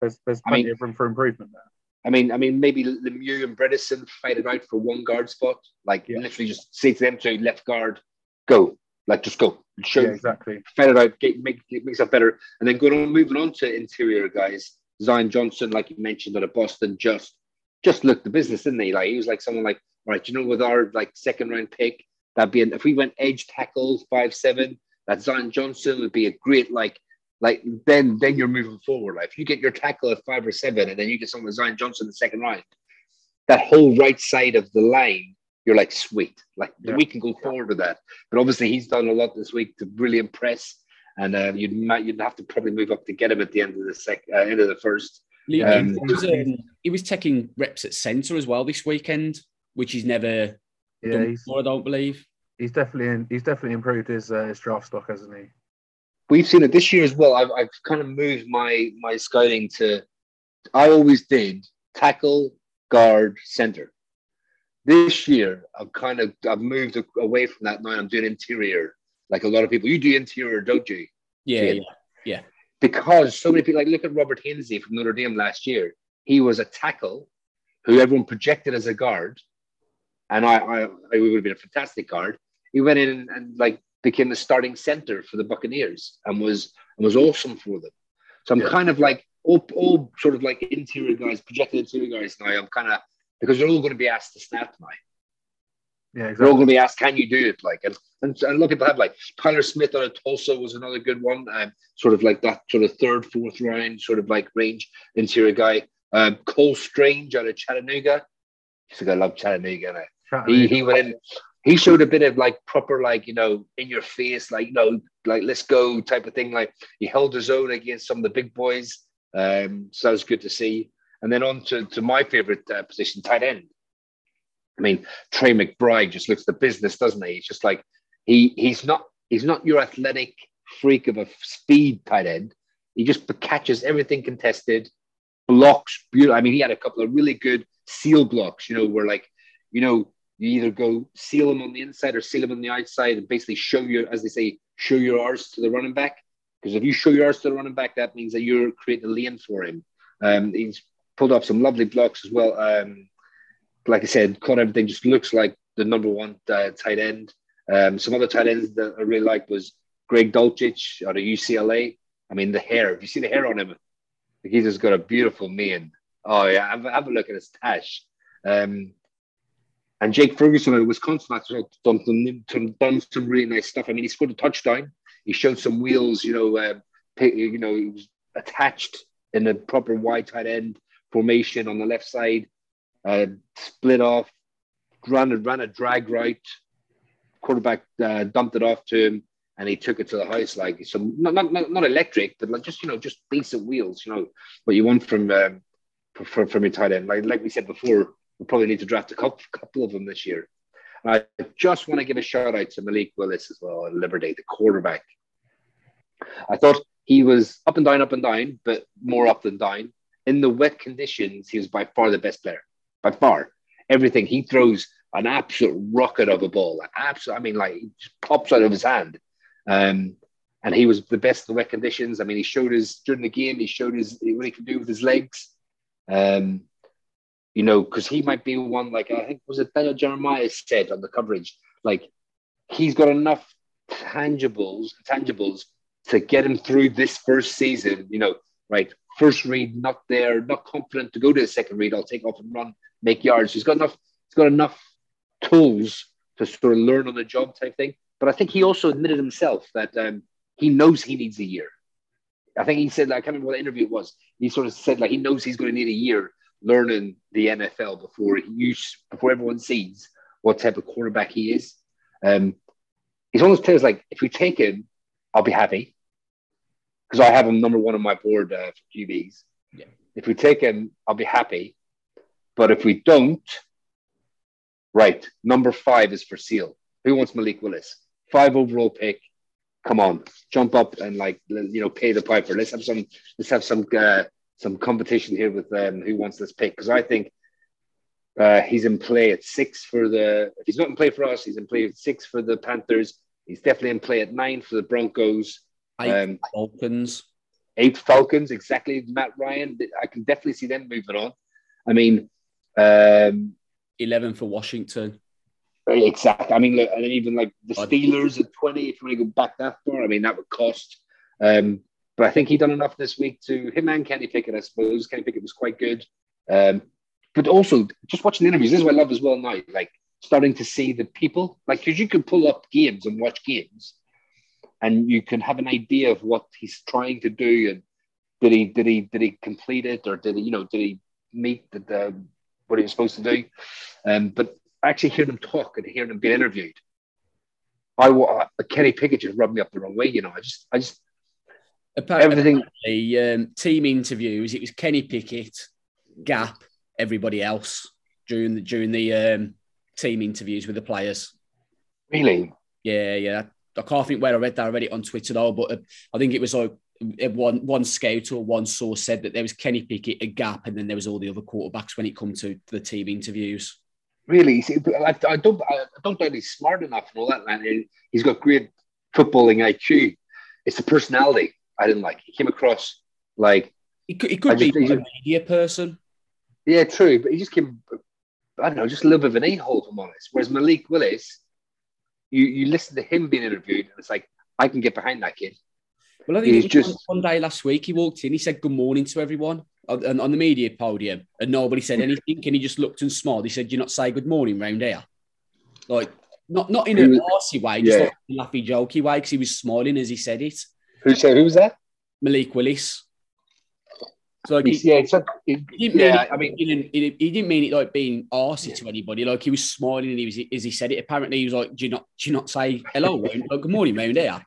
there's there's plenty I mean, of room for improvement there. I mean, I mean, maybe Lemieux and Bredeson fight it out for one guard spot. Like yeah. literally, just say to them to left guard, go. Like just go. Show, yeah, exactly. Fight it out, get, make it make yourself better, and then going on, moving on to interior guys. Zion Johnson, like you mentioned, out of Boston, just just looked the business, didn't he? Like he was like someone like, all right, you know, with our like second round pick, that'd be an, if we went edge tackle five seven, that Zion Johnson would be a great like like then then you're moving forward. Like if you get your tackle at five or seven, and then you get someone like Zion Johnson in the second round, that whole right side of the line, you're like sweet. Like yeah. we can go forward with that. But obviously he's done a lot this week to really impress. And uh, you'd you'd have to probably move up to get him at the end of the sec uh, end of the first. Um, he, was, um, he was taking reps at centre as well this weekend, which he's never yeah, done before, I don't believe. He's definitely in, he's definitely improved his uh, his draft stock, hasn't he? We've seen it this year as well. I've, I've kind of moved my my scouting to. I always did tackle, guard, center. This year, I've kind of I've moved away from that now. I'm doing interior, like a lot of people. You do interior, don't you? Yeah, yeah, yeah because so many people like look at Robert Hainsey from Notre Dame last year. He was a tackle who everyone projected as a guard, and I, I, I would have been a fantastic guard. He went in and, and, like became the starting center for the Buccaneers and was and was awesome for them. So I'm yeah. kind of like all, all sort of like interior guys, projected interior guys now. I'm kind of because they're all going to be asked to snap now. Yeah, exactly. They're all going to be asked, "Can you do it?" Like, and and, and look at that. Like Tyler Smith out of Tulsa was another good one. Um, sort of like that sort of third, fourth round, sort of like range interior guy. Um, Cole Strange out of Chattanooga. He's I love Chattanooga. Chattanooga. He he went in. He showed a bit of like proper, like you know, in your face, like you know, like let's go type of thing. Like he held his own against some of the big boys. Um, so that was good to see. And then on to, to my favorite uh, position, tight end. I mean, Trey McBride just looks the business, doesn't he? He's just like he he's not he's not your athletic freak of a speed tight end. He just catches everything contested, blocks beautiful. I mean, he had a couple of really good seal blocks, you know, where like, you know, you either go seal them on the inside or seal them on the outside and basically show your, as they say, show your arse to the running back. Because if you show your arse to the running back, that means that you're creating a lane for him. Um, he's pulled off some lovely blocks as well. Um, like I said, caught everything. Just looks like the number one uh, tight end. Um, some other tight ends that I really like was Greg Dulcich out of UCLA. I mean, the hair. If you see the hair on him, he's just got a beautiful mane. Oh yeah, have, have a look at his tash. Um, and Jake Ferguson at Wisconsin has done, done, done some really nice stuff. I mean, he scored a touchdown. He showed some wheels. You know, uh, you know, he was attached in a proper wide tight end formation on the left side. Uh, split off, ran, ran a drag right. Quarterback uh, dumped it off to him and he took it to the house like some not not, not electric, but like just you know just decent wheels. You know what you want from um, from, from your tight end. Like like we said before, we probably need to draft a couple, of them this year. And I just want to give a shout out to Malik Willis as well at Liberty, the quarterback. I thought he was up and down, up and down, but more up than down. In the wet conditions, he was by far the best player. By far, everything he throws an absolute rocket of a ball. Absolute, I mean, like it just pops out of his hand. Um, and he was the best in the wet conditions. I mean, he showed his during the game. He showed his what he could do with his legs. Um, you know, because he might be one like I think was it Daniel Jeremiah said on the coverage, like he's got enough tangibles, tangibles to get him through this first season. You know, right? First read not there, not confident to go to the second read. I'll take off and run, make yards. He's got enough. He's got enough tools to sort of learn on the job type thing. But I think he also admitted himself that um, he knows he needs a year. I think he said, like, I can't remember what the interview it was. He sort of said, like, he knows he's going to need a year learning the NFL before you before everyone sees what type of quarterback he is. Um, he's one of those players like, if we take him, I'll be happy because I have him number one on my board uh, for QBs. Yeah. If we take him, I'll be happy. But if we don't, right, number five is for Seal. Who wants Malik Willis? five overall pick. Come on, jump up and like you know pay the piper. Let's have some let's have some uh, some competition here with um, who wants this pick because I think uh, he's in play at six for the. If he's not in play for us, he's in play at six for the Panthers. He's definitely in play at nine for the Broncos. Eight um, Falcons. Eight Falcons, exactly. Matt Ryan. I can definitely see them moving on. I mean, um, eleven for Washington. Exactly. I mean, look, and even like the Steelers at 20, if you want to go back that far, I mean, that would cost. Um, but I think he done enough this week to him and Kenny Pickett, I suppose. Kenny Pickett was quite good. Um, but also just watching the interviews, this is what I love as well now, like starting to see the people, like, because you can pull up games and watch games and you can have an idea of what he's trying to do and did he did he did he complete it or did he you know did he meet the, the what he was supposed to do um, but actually hear them talk and hear them be interviewed, I uh, Kenny Pickett just rubbed me up the wrong way. You know, I just, I just apparently, everything. Um, team interviews. It was Kenny Pickett, Gap, everybody else during the during the um, team interviews with the players. Really? Yeah, yeah. I can't think where I read that. I read it on Twitter though, but uh, I think it was like uh, one one scout or one source said that there was Kenny Pickett, a gap, and then there was all the other quarterbacks when it come to the team interviews really. I, I don't I don't doubt he's smart enough and all that. man. he's got great footballing IQ. It's the personality I didn't like. He came across like he could, he could be just, a media person. Yeah, true. But he just came. I don't know, just a little bit of an a-hole, if I'm honest. Whereas Malik Willis, you you listen to him being interviewed, and it's like I can get behind that kid. Well, I think he's just one day last week he walked in, he said good morning to everyone on, on the media podium, and nobody said anything. and he just looked and smiled. He said, you not say good morning round here?" Like not not in a nasty way, just yeah. like a laughy, jokey way, because he was smiling as he said it. Who said who was that? Malik Willis. So like he, yeah, it's he, he didn't yeah, I mean, he didn't, he didn't mean it like being arsy yeah. to anybody. Like he was smiling and he was as he said it. Apparently, he was like, "Do you not, do you not say hello, <laughs> like, good morning, round here?"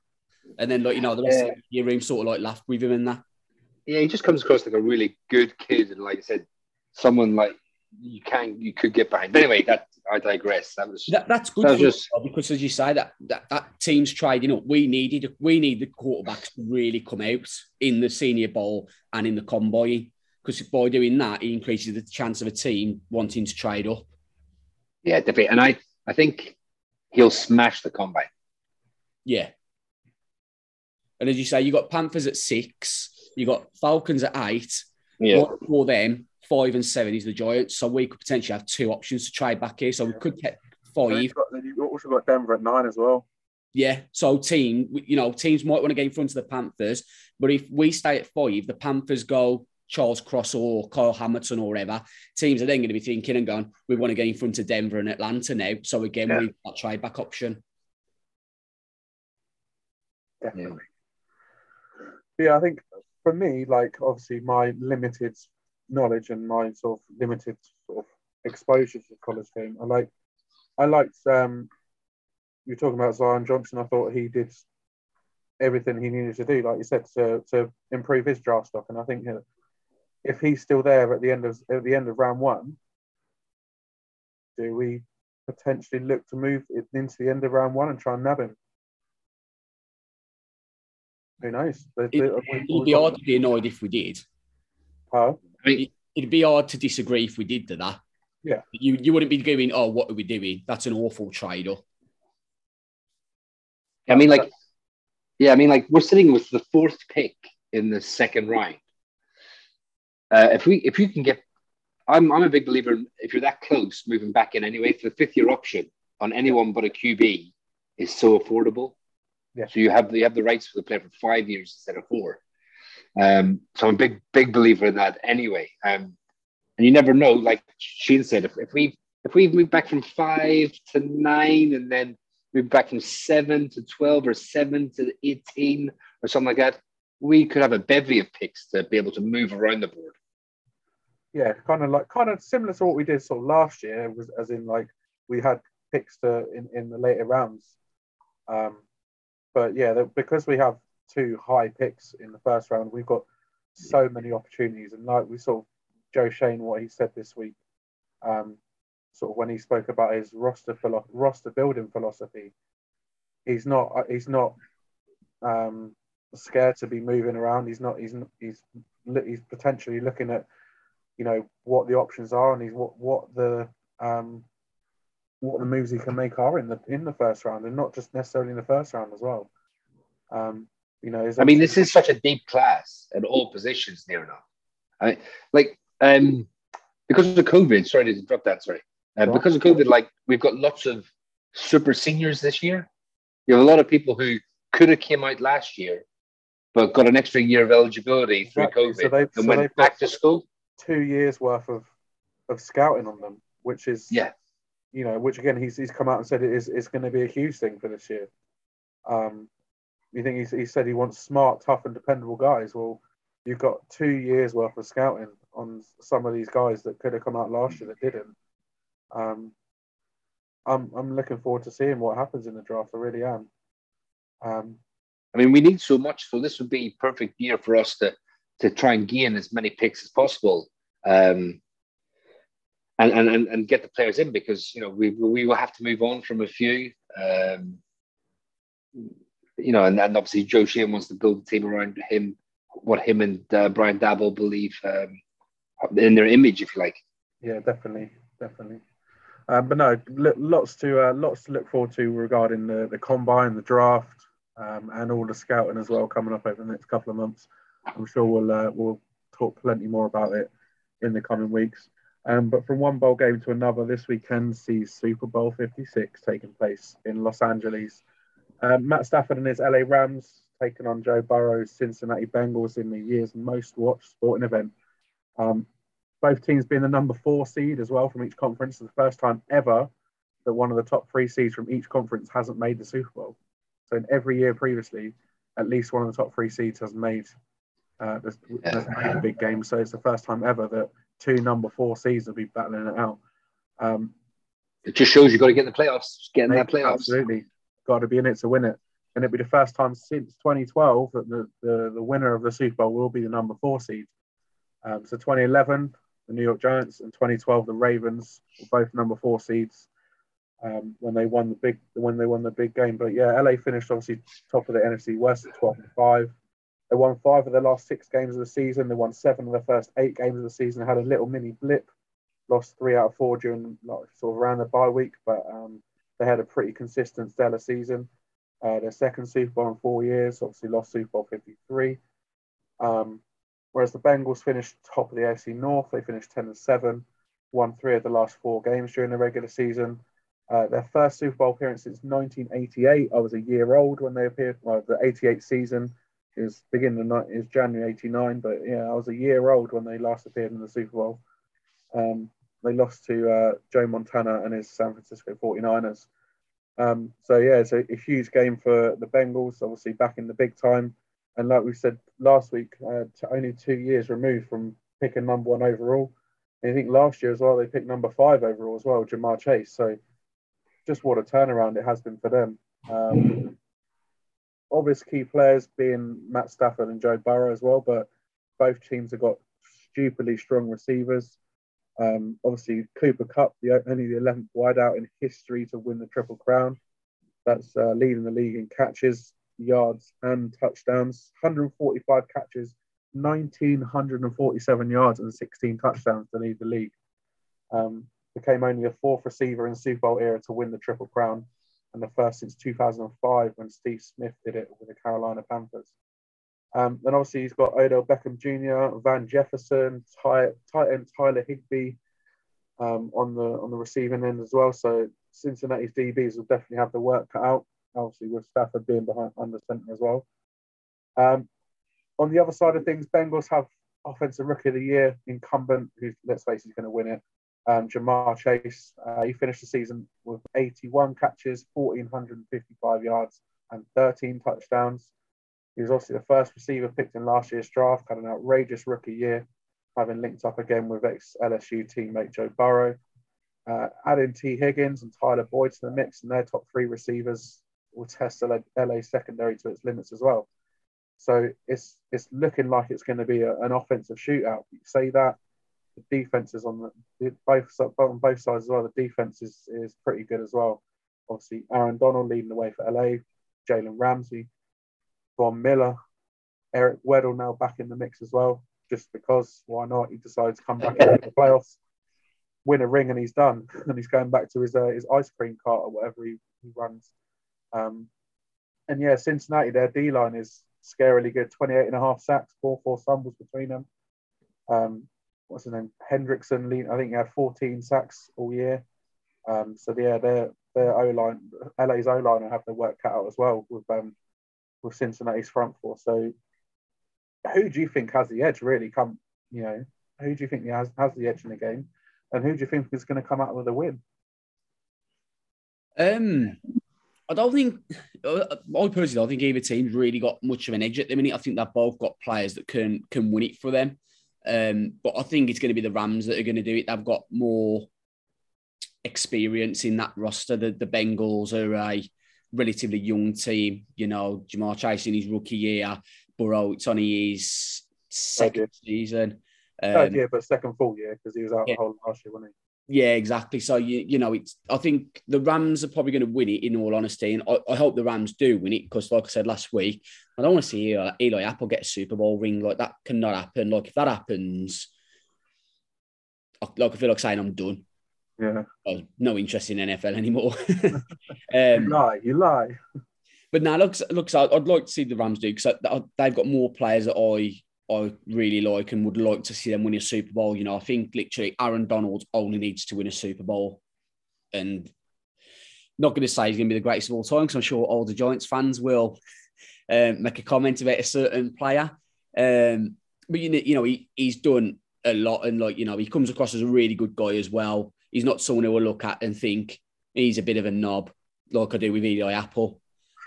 And then, like you know, the rest yeah. of the room sort of like laughed with him and that yeah, he just comes across like a really good kid, and like I said, someone like you can you could get behind. But anyway, that I digress. That was that, that's good that just, because as you say that, that that team's trading up. We needed we need the quarterbacks to really come out in the senior bowl and in the combine because by doing that, it increases the chance of a team wanting to trade up. Yeah, definitely, and I I think he'll smash the combine. Yeah, and as you say, you got Panthers at six. You got Falcons at eight. Yeah. For them, five and seven is the Giants. So we could potentially have two options to trade back here. So we could get five. Then you've, got, then you've also got Denver at nine as well. Yeah. So team, you know, teams might want to get in front of the Panthers, but if we stay at five, the Panthers go Charles Cross or Kyle Hamilton or whatever, teams are then going to be thinking and going, we want to get in front of Denver and Atlanta now. So again, Yeah. we've got trade back option. Definitely. Yeah. I think for me, like obviously my limited knowledge and my sort of limited sort of exposure to the college game, I like I liked um you were talking about Zion Johnson. I thought he did everything he needed to do, like you said, to to improve his draft stock. And I think if he's still there at the end of at the end of round one, do we potentially look to move it into the end of round one and try and nab him? Who knows? It, it'd be hard to be annoyed if we did. Huh? I mean, It'd be hard to disagree if we did do that. Yeah. You you wouldn't be going, oh, what are we doing? That's an awful trade. Or I mean, like, yeah, I mean, like, we're sitting with the fourth pick in the second round. Uh, if we, if you can get, I'm, I'm a big believer. In, if you're that close, moving back in anyway, for the fifth year option on anyone but a QB is so affordable. Yeah. So you have you have the rights for the player for five years instead of four. Um, so I'm a big big believer in that anyway. Um, and you never know, like Shane said, if, if we if we move back from five to nine and then move back from seven to twelve or seven to eighteen or something like that, we could have a bevy of picks to be able to move around the board. yeah, kind of like kind of similar to what we did sort of last year, was as in like we had picks to in, in the later rounds. Um, but yeah, because we have two high picks in the first round, we've got so many opportunities. And like we saw Joe Schoen, what he said this week, um, sort of when he spoke about his roster philo- roster building philosophy, he's not he's not um, scared to be moving around. He's not he's he's he's potentially looking at you know what the options are and he's what what the um what the moves he can make are in the in the first round and not just necessarily in the first round as well. Um, you know, I mean, this is such a deep class at all positions near enough. I like um because of COVID. Sorry to interrupt that. Sorry, uh, because of COVID, like we've got lots of super seniors this year. You have a lot of people who could have came out last year, but got an extra year of eligibility through COVID So they've- and so went back to school. two years worth of of scouting on them, which is Yeah, you know, which again he's he's come out and said it is it's going to be a huge thing for this year. Um, you think he's, he said he wants smart, tough, and dependable guys. Well, you've got two years worth of scouting on some of these guys that could have come out last year that didn't. Um, I'm I'm looking forward to seeing what happens in the draft. I really am. Um, I mean, we need so much, so this would be perfect year for us to to try and gain as many picks as possible, um, and, and and and get the players in because you know we we will have to move on from a few, um, you know, and, and obviously Joe Schoen wants to build the team around him, what him and uh, Brian Daboll believe um, in their image, if you like. Yeah, definitely, definitely. Um, but no, lots to uh, lots to look forward to regarding the the combine, the draft, um, and all the scouting as well coming up over the next couple of months. I'm sure we'll uh, we'll talk plenty more about it in the coming weeks. Um, but from one bowl game to another, this weekend sees Super Bowl 56 taking place in Los Angeles. Um, Matt Stafford and his LA Rams taking on Joe Burrow's Cincinnati Bengals in the year's most watched sporting event. Um, both teams being the number four seed as well from each conference. It's the first time ever that one of the top three seeds from each conference hasn't made the Super Bowl. So in every year previously, at least one of the top three seeds has made uh, made a big game. So it's the first time ever that two number four seeds will be battling it out. Um, It just shows you've got to get in the playoffs, get in that playoffs. Absolutely, got to be in it to win it. And it'll be the first time since 2012 that the, the, the winner of the Super Bowl will be the number four seed. Um, so 2011, the New York Giants, and 2012, the Ravens were both number four seeds um, when they won the big when they won the big game. But yeah, LA finished obviously top of the NFC West at 12 and five. They won five of their last six games of the season. They won seven of the first eight games of the season. Had a little mini blip, lost three out of four during like, sort of around the bye week, but um, they had a pretty consistent stellar season. Uh, their second Super Bowl in four years, obviously lost Super Bowl 53. Um, Whereas the Bengals finished top of the AFC North, they finished 10 and 7, won three of the last four games during the regular season. Uh, their first Super Bowl appearance since 1988. I was a year old when they appeared. Well, the 88 season is beginning of is January 89, but yeah, I was a year old when they last appeared in the Super Bowl. Um, they lost to uh, Joe Montana and his San Francisco 49ers. Um, so yeah, it's a, a, huge game for the Bengals, obviously back in the big time. And like we said last week, uh, only two years removed from picking number one overall. And I think last year as well, they picked number five overall as well, Ja'Marr Chase. So just what a turnaround it has been for them. Um, obvious key players being Matt Stafford and Joe Burrow as well, but both teams have got stupidly strong receivers. Um, obviously, Cooper Kupp, the only the 11th wideout in history to win the Triple Crown. That's uh, leading the league in catches, yards, and touchdowns. 145 catches, 1,947 yards, and 16 touchdowns to lead the league. Um, became only the fourth receiver in Super Bowl era to win the Triple Crown, and the first since 2005 when Steve Smith did it with the Carolina Panthers. Um, then obviously he's got Odell Beckham Jr., Van Jefferson, tight, end Tyler Higbee um, on the on the receiving end as well. So Cincinnati's DBs will definitely have the work cut out. Obviously with Stafford being behind under center as well. Um, on the other side of things, Bengals have offensive rookie of the year incumbent, who let's face it, is going to win it. Um, Ja'Marr Chase. Uh, he finished the season with 81 catches, 1,455 yards, and 13 touchdowns. He was also the first receiver picked in last year's draft, had an outrageous rookie year, having linked up again with ex LSU teammate Joe Burrow. Uh, adding Tee Higgins and Tyler Boyd to the mix, and their top three receivers will test the LA secondary to its limits as well. So it's it's looking like it's going to be a, an offensive shootout. You say that the defense is on the both on both sides as well. The defense is is pretty good as well. Obviously, Aaron Donald leading the way for LA, Jalen Ramsey, Von Miller, Eric Weddle now back in the mix as well, just because why not? He decides to come back into the playoffs, win a ring, and he's done. <laughs> And he's going back to his uh, his ice cream cart or whatever he, he runs. Um, and yeah, Cincinnati, their D line is scarily good 28 and a half sacks, four forced fumbles between them. Um, what's his name? Hendrickson, I think he had 14 sacks all year. Um, so yeah, their their O line, LA's O line have to work cut out as well with um, with Cincinnati's front four. So, who do you think has the edge? Really, come you know, who do you think has has the edge in the game, and who do you think is going to come out with a win? Um, I don't think I personally don't think either team's really got much of an edge at the minute. I think they've both got players that can can win it for them. Um, but I think it's going to be the Rams that are going to do it. They've got more experience in that roster. The the Bengals are a relatively young team. You know, Ja'Marr Chase in his rookie year, Burrow, it's only his second season. Um, year, but second full year because he was out yeah. the whole last year, wasn't he? Yeah, exactly. So you you know, it's I think the Rams are probably going to win it in all honesty, and I, I hope the Rams do win it because, like I said last week, I don't want to see Eli, Eli Apple get a Super Bowl ring like that. Cannot happen. Like if that happens, like I feel like saying I'm done. Yeah. Oh, no interest in NFL anymore. <laughs> <laughs> um, you lie, you lie. But now, looks looks. I'd like to see the Rams do because they've got more players that I I really like and would like to see them win a Super Bowl. You know, I think literally Aaron Donald only needs to win a Super Bowl, and not going to say he's going to be the greatest of all time because I'm sure all the Giants fans will <laughs> um, make a comment about a certain player. Um, but you know, you know, he, he's done a lot, and like you know, he comes across as a really good guy as well he's not someone who will look at and think he's a bit of a knob, like I do with Eli Apple.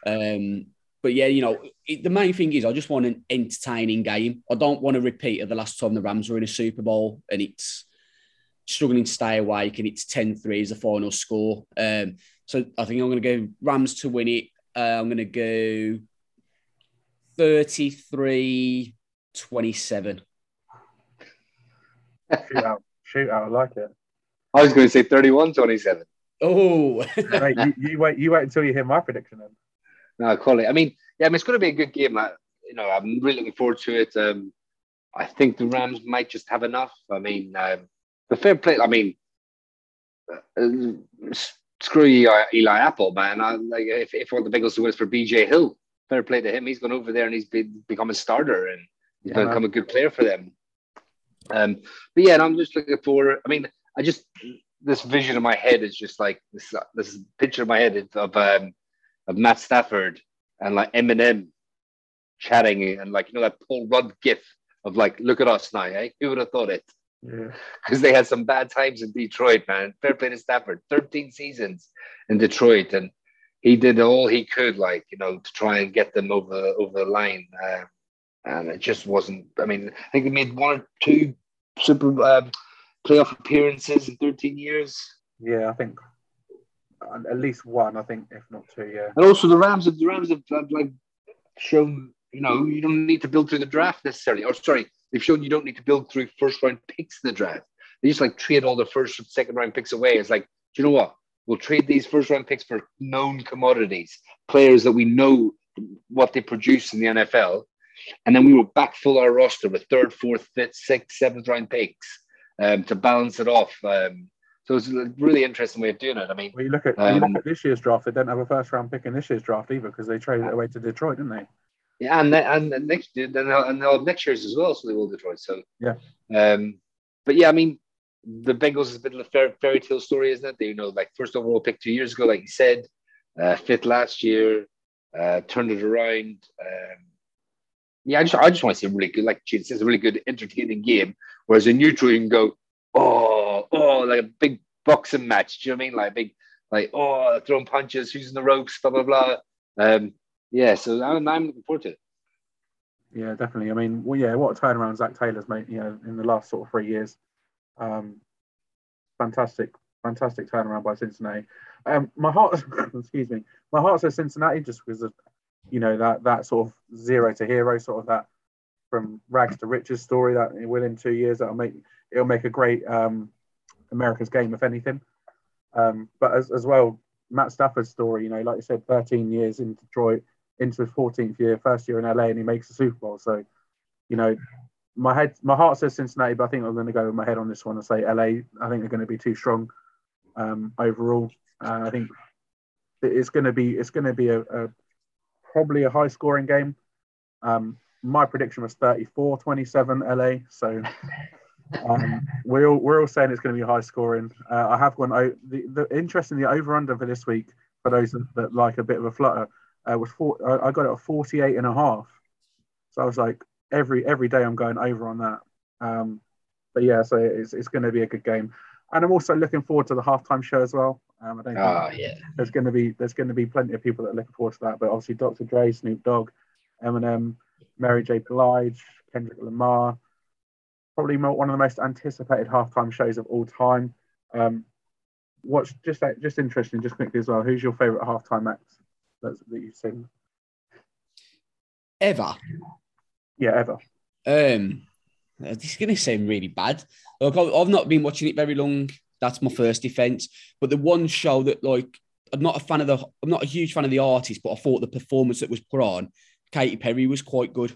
Um, but yeah, you know, it, the main thing is I just want an entertaining game. I don't want to repeat of the last time the Rams were in a Super Bowl and it's struggling to stay awake and it's 10-3 is the final score. Um, so I think I'm going to go Rams to win it. Uh, I'm going to go 33 27. Shootout. Shootout. I like it. I was going to say 31 27. Oh, <laughs> right, you, you, wait. You wait until you hear my prediction. Then. No, call it. I mean, yeah, I mean, it's going to be a good game. I, you know, I'm really looking forward to it. Um, I think the Rams might just have enough. I mean, um, the fair play. I mean, uh, screw Eli, Eli Apple, man. I, like if if one of the Bengals to win for BJ Hill, fair play to him. He's gone over there and he's been, become a starter, and He's Yeah, going to man. become a good player for them. Um, but yeah, and I'm just looking for. I mean, I just this vision in my head is just like this. This picture in my head of um, of Matt Stafford and like Eminem chatting and like you know that Paul Rudd gif of like, look at us now, eh? Who would have thought it? Yeah. <laughs> because they had some bad times in Detroit, man. Fair play to Stafford, 13 seasons in Detroit, and he did all he could, like you know, to try and get them over over the line. Um, and it just wasn't. I mean, I think they made one or two super um, playoff appearances in 13 years, Yeah, I think uh, at least one, I think, if not two, yeah. and also the Rams have the Rams have, have like shown. You know, you don't need to build through the draft necessarily. Or sorry, they've shown you don't need to build through first round picks in the draft. They just like trade all the first and second round picks away. It's like, do you know what? We'll trade these first round picks for known commodities, players that we know what they produce in the NFL. And then we will backfill our roster with third, fourth, fifth, sixth, seventh round picks um, to balance it off. Um, so it's a really interesting way of doing it. I mean, Well, you look at you Um, look at this year's draft. They don't have a first round pick in this year's draft either because they traded it away to Detroit, didn't they? Yeah, and and and next and they'll, and they'll have next year's as well, so they will Detroit. So Yeah. um, but yeah, I mean, the Bengals is a bit of a fairy, fairy tale story, isn't it? They you know like first overall pick two years ago, like you said, uh, fifth last year, uh, turned it around. Um, yeah, I just I just want to see really good, like says, a really good, entertaining game. Whereas a neutral, you can go, oh, oh, like a big boxing match. Do you know what I mean? Like big, like oh, throwing punches, using the ropes, blah blah blah. Um, yeah, so I'm, I'm looking forward to it. Yeah, definitely. I mean, well, yeah, what a turnaround Zac Taylor's made, you know, in the last sort of three years. Um, fantastic, fantastic turnaround by Cincinnati. Um, my heart, <coughs> excuse me, my heart says Cincinnati just because you know, that that sort of zero to hero, sort of that from rags to riches story that within two years that'll make it'll make a great um, America's game if anything. Um, but as as well, Matt Stafford's story, you know, like you said, 13 years in Detroit, into his 14th year, first year in LA, and he makes the Super Bowl. So, you know, my head, my heart says Cincinnati, but I think I'm going to go with my head on this one and say LA. I think they're going to be too strong um, overall. Uh, I think it's going to be it's going to be a, a probably a high scoring game. Um, my prediction was 34-27 LA. So um, <laughs> we're all we're all saying it's going to be high scoring. Uh, I have gone. o- The, the interesting the over under for this week for those that, that like a bit of a flutter uh, was four. I, I got it at 48 and a half. So I was like, every every day I'm going over on that. Um, but yeah, so it's it's going to be a good game, and I'm also looking forward to the halftime show as well. Um, I don't think Oh yeah, there's going to be there's going to be plenty of people that are looking forward to that. But obviously, Dr. Dre, Snoop Dogg, Eminem, Mary J. Blige, Kendrick Lamar, probably one of the most anticipated halftime shows of all time. Um, what's just just interesting, just quickly as well. Who's your favorite halftime act that's, that you've seen? Ever. Yeah, ever. Um, this is going to sound really bad. I've I've not been watching it very long. That's my first defense. But the one show that like I'm not a fan of the I'm not a huge fan of the artist, but I thought the performance that was put on, Katy Perry was quite good.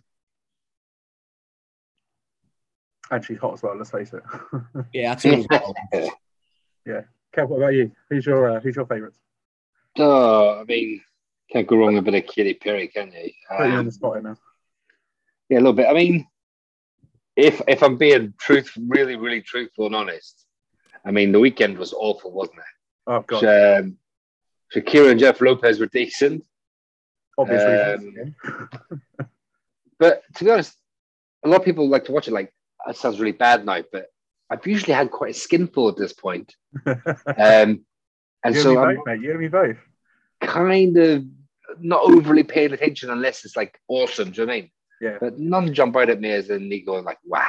And she's hot as well. Let's face it. <laughs> Yeah, that's <laughs> Yeah, Kev, what about you? Who's your uh, who's your favourite? Oh, I mean, can't go wrong with a bit of Katy Perry, can you? Put you on Um, the spot now. yeah, a little bit. I mean, if if I'm being truth, really, really truthful and honest, I mean, the Weeknd was awful, wasn't it? Oh God, Um, Shakira and Jeff Lopez were decent, obvious um, <laughs> but to be honest, a lot of people like to watch it. Like, that sounds really bad now, but I've usually had quite a skinful at this point. <laughs> Um, and you so and me I'm both, mate. You and me both. kind of not overly paying attention unless it's like awesome. Do you know what I mean? Yeah. But none jump out at me as in me going like, wow.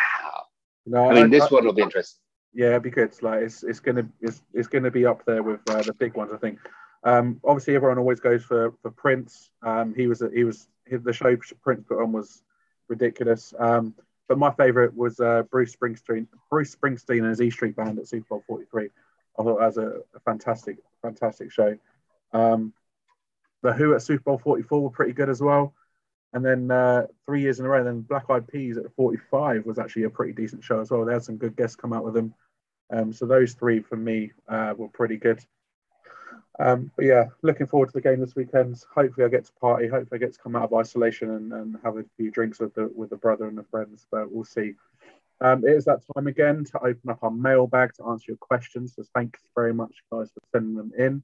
No, I mean, this one will be interesting. Yeah, it'd be good. Like it's it's gonna it's, it's gonna be up there with uh, the big ones, I think. Um, obviously, everyone always goes for for Prince. Um, he was he was the show Prince put on was ridiculous. Um, but my favourite was uh, Bruce Springsteen. Bruce Springsteen and his E Street Band at Super Bowl Forty Three. I thought that was a, a fantastic fantastic show. Um, the Who at Super Bowl Forty Four were pretty good as well. And then uh, three years in a row, then Black Eyed Peas at 45 was actually a pretty decent show as well. They had some good guests come out with them. Um, so those three for me uh, were pretty good. Um, but yeah, looking forward to the game this weekend. Hopefully, I get to party. Hopefully, I get to come out of isolation and, and have a few drinks with the with the brother and the friends. But we'll see. Um, it is that time again to open up our mailbag to answer your questions. So thanks very much, guys, for sending them in.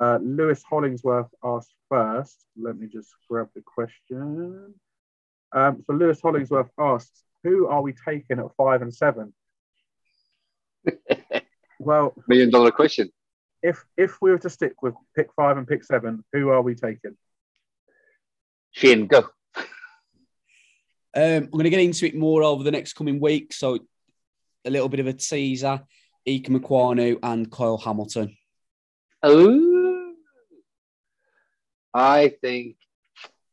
Uh, Lewis Hollingsworth asked first. Let me just grab the question. Um, so Lewis Hollingsworth asks, "Who are we taking at five and seven? <laughs> well, million dollar question if if we were to stick with pick five and pick seven, who are we taking? Shane, go. Um, I'm going to get into it more over the next coming week. So a little bit of a teaser: Ikem Ekwonu and Kyle Hamilton. Oh, I think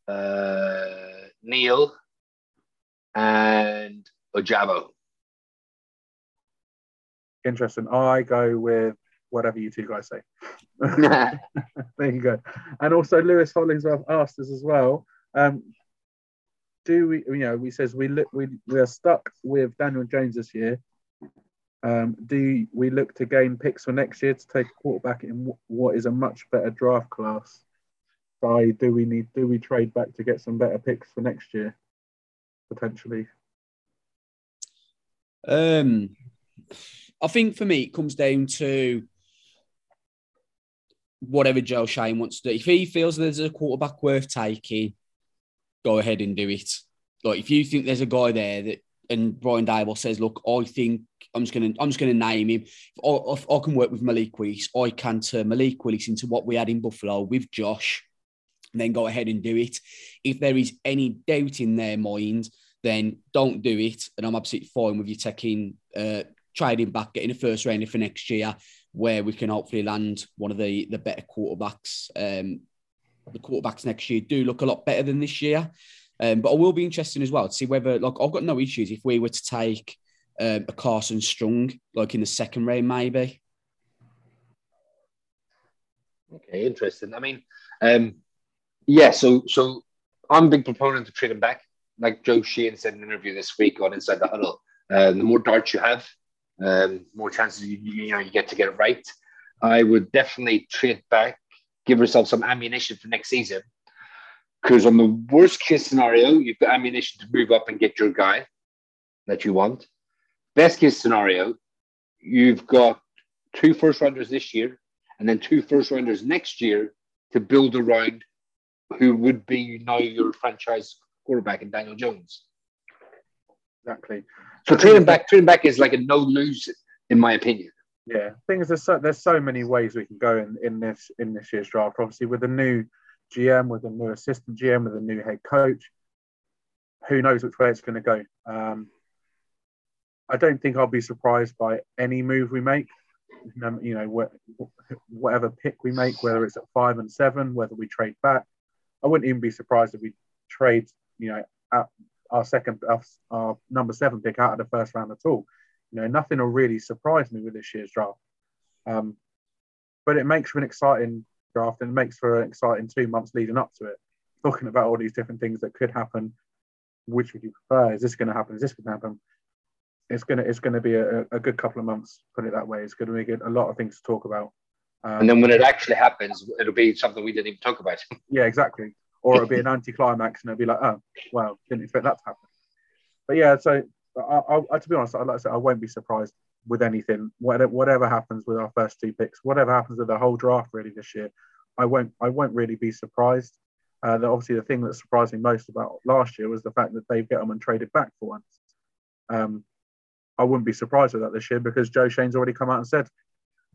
uh, Neal and Ojabo. Interesting. I go with whatever you two guys say. <laughs> there you go. And also Lewis Hollingsworth asked us as well. Um, do we you know we says we look we we are stuck with Daniel Jones this year. Um, do we look to gain picks for next year to take a quarterback in what is a much better draft class? By do we need do we trade back to get some better picks for next year potentially? Um, I think for me it comes down to whatever Joe Schoen wants to do. If he feels there's a quarterback worth taking, go ahead and do it. Like if you think there's a guy there that and Brian Daboll says, look, I think I'm just gonna I'm just gonna name him. If I, if I can work with Malik Willis, I can turn Malik Willis into what we had in Buffalo with Josh, and then go ahead and do it. If there is any doubt in their mind, then don't do it. And I'm absolutely fine with you taking uh trading back, getting a first rounder for next year, where we can hopefully land one of the the better quarterbacks. Um, the quarterbacks next year do look a lot better than this year. Um, but I will be interested as well to see whether, like, I've got no issues if we were to take um, a Carson Strong, like in the second round, maybe. Okay, interesting. I mean, um, yeah. So, so I'm a big proponent of trading back. Like Joe Sheehan said in an interview this week on Inside the Huddle, uh, the more darts you have, um, more chances you, you know you get to get it right. I would definitely trade back, give yourself some ammunition for next season. Because on the worst case scenario, you've got ammunition to move up and get your guy that you want. Best case scenario, you've got two first rounders this year and then two first rounders next year to build around who would be now your franchise quarterback in Daniel Jones. Exactly. So trading back, trading back is like a no lose, in my opinion. Yeah, things there's so there's so many ways we can go in, in this in this year's draft. Obviously, with a new GM, with a new assistant GM, with a new head coach, who knows which way it's going to go. Um, I don't think I'll be surprised by any move we make. You know, whatever pick we make, whether it's at five and seven, whether we trade back. I wouldn't even be surprised if we trade, you know, at our second, our, our number seven pick out of the first round at all. You know, nothing will really surprise me with this year's draft. Um, but it makes for an exciting draft and it makes for an exciting two months leading up to it. Talking about all these different things that could happen. Which would you prefer? Is this going to happen? Is this going to happen? It's gonna it's gonna be a, a good couple of months. Put it that way. It's going to be a lot of things to talk about. Um, and then when it actually happens, it'll be something we didn't even talk about. <laughs> yeah, exactly or it'll be <laughs> an anticlimax and it'll be like, oh, well, didn't expect that to happen. But yeah, so I, I, to be honest, like I said, I won't be surprised with anything. Whatever, whatever happens with our first two picks, whatever happens with the whole draft really this year, I won't, I won't really be surprised. Uh, obviously, the thing that surprised me most about last year was the fact that Dave Gettleman traded back for once. Um, I wouldn't be surprised with that this year because Joe Schoen's already come out and said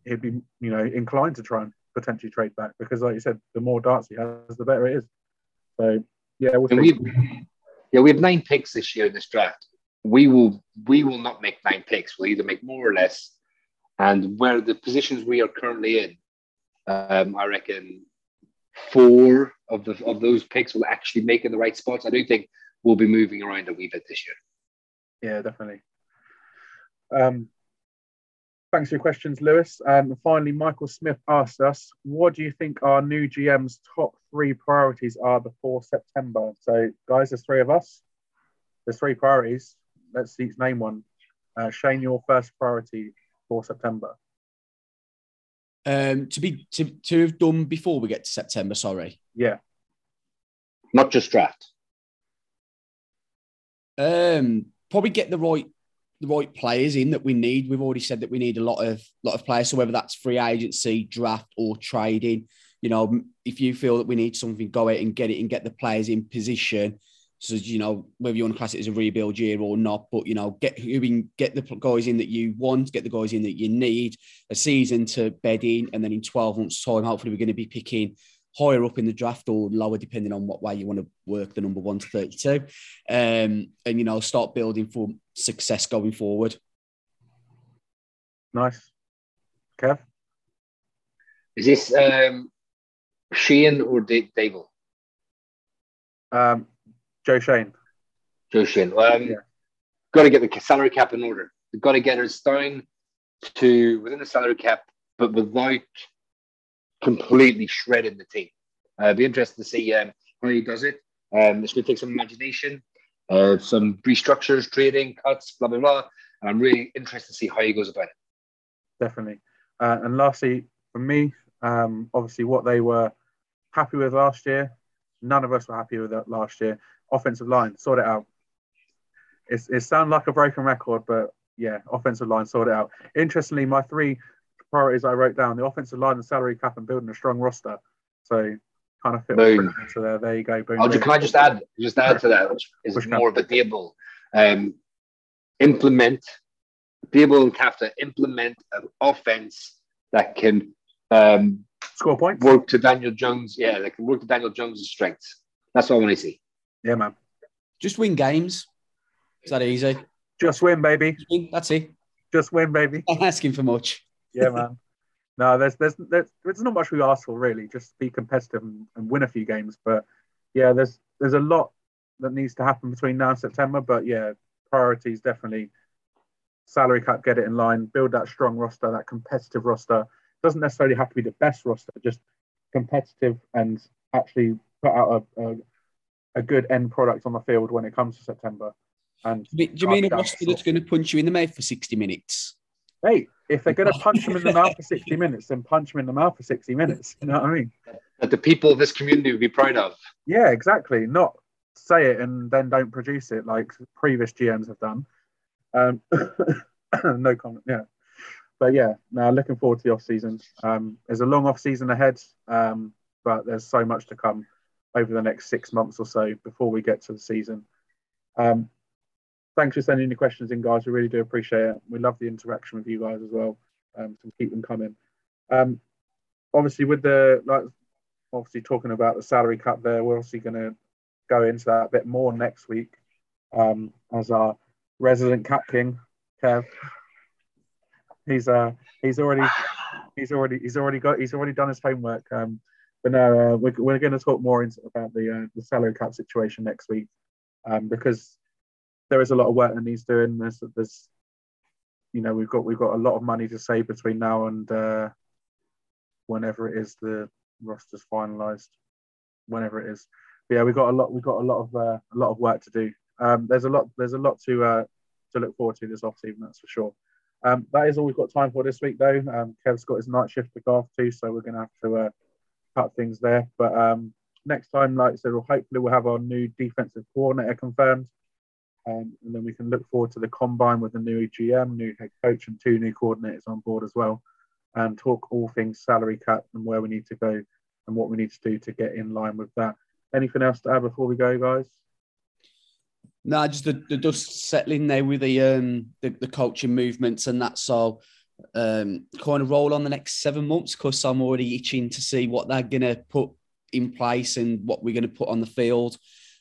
he'd be, you know, inclined to try and potentially trade back because, like you said, the more darts he has, the better it is. So yeah, we'll we yeah we have nine picks this year in this draft. We will we will not make nine picks. We'll either make more or less. And where the positions we are currently in, um, I reckon four of the of those picks will actually make in the right spots. I do think we'll be moving around a wee bit this year. Yeah, definitely. Um, Thanks for your questions, Lewis. And finally, Michael Smith asked us, what do you think our new GM's top three priorities are before September? So, guys, there's three of us. There's three priorities. Let's each name one. Uh, Shane, your first priority for September. Um, to be to, to have done before we get to September. Sorry. Yeah. Not just draft. Um, probably get the right the right players in that we need. We've already said that we need a lot of lot of players. So whether that's free agency, draft, or trading, you know, if you feel that we need something, go out and get it and get the players in position. So you know whether you want to class it as a rebuild year or not, but you know get who can get the guys in that you want, get the guys in that you need. A season to bed in, and then in twelve months' time, hopefully we're going to be picking higher up in the draft or lower, depending on what way you want to work the number one to 32. Um, and, you know, start building for success going forward. Nice. Kev? Is this um, Sheehan or D-? Um, Joe Schoen. Joe Schoen. Um, Yeah. Got to get the salary cap in order. We've got to get us down to within the salary cap, but without completely shredding the team. Uh, be interested to see um, how he does it. Um, it's going to take some imagination, uh, some restructures, trading, cuts, blah, blah, blah. And I'm really interested to see how he goes about it. definitely. Uh, and lastly, for me, um, obviously what they were happy with last year, none of us were happy with that last year. Offensive line, sort it out. It's, it sounds like a broken record, but yeah, offensive line, sort it out. Interestingly, my three priorities I wrote down: the offensive line, the salary cap, and building a strong roster. So kind of fit Boom. into there. There you go. Boom. I'll boom. can I just add, just add to that, which is more of a table. Um, implement, be able to have to implement an offense that can um, Score points. work to Daniel Jones. Yeah, that can work to Daniel Jones' strengths. That's all I want to see. Yeah, man. Just win games. Is that easy? Just win, baby. That's it. Just win, baby. Not asking for much. Yeah, man. No, there's, there's there's there's not much we ask for really. Just be competitive and, and win a few games. But yeah, there's there's a lot that needs to happen between now and September. But yeah, priorities definitely salary cap, get it in line, build that strong roster, that competitive roster. Doesn't necessarily have to be the best roster, just competitive and actually put out a, a, a good end product on the field when it comes to September. And Do you mean a roster that's going to punch you in the mouth for 60 minutes? hey, if they're going to punch them in the mouth for 60 <laughs> minutes, then punch them in the mouth for 60 minutes. You know what I mean? That the people of this community would be proud of. Yeah, exactly. Not say it and then don't produce it like previous GMs have done. Um, <coughs> no comment. Yeah, but yeah, now looking forward to the off season. Um, there's a long off season ahead, um, but there's so much to come over the next six months or so before we get to the season. Um, thanks for sending your questions in, guys. We really do appreciate it. We love the interaction with you guys as well. Um, so keep them coming. Um, obviously, with the like, obviously talking about the salary cap there, we're obviously going to go into that a bit more next week um, as our resident cap king, Kev. He's uh he's already <sighs> he's already he's already got he's already done his homework. Um, but no, uh, we're, we're going to talk more into, about the uh, the salary cap situation next week um, because there is a lot of work that needs doing. There's there's you know we've got we've got a lot of money to save between now and uh, whenever it is the roster's finalised, whenever it is. But yeah, we've got a lot we've got a lot of uh, a lot of work to do. Um, there's a lot there's a lot to uh, to look forward to this off season, that's for sure. Um, that is all we've got time for this week, though. Um, Kev's got his night shift to go off to, so we're going to have to uh, cut things there. But um, next time, like I said, we'll hopefully we'll have our new defensive coordinator confirmed, um, and then we can look forward to the combine with the new GM, new head coach, and two new coordinators on board as well, and talk all things salary cap and where we need to go and what we need to do to get in line with that. Anything else to add before we go, guys? No, just the, the dust settling there with the um the, the coaching movements and that. So um kind of roll on the next seven months because I'm already itching to see what they're gonna put in place and what we're gonna put on the field.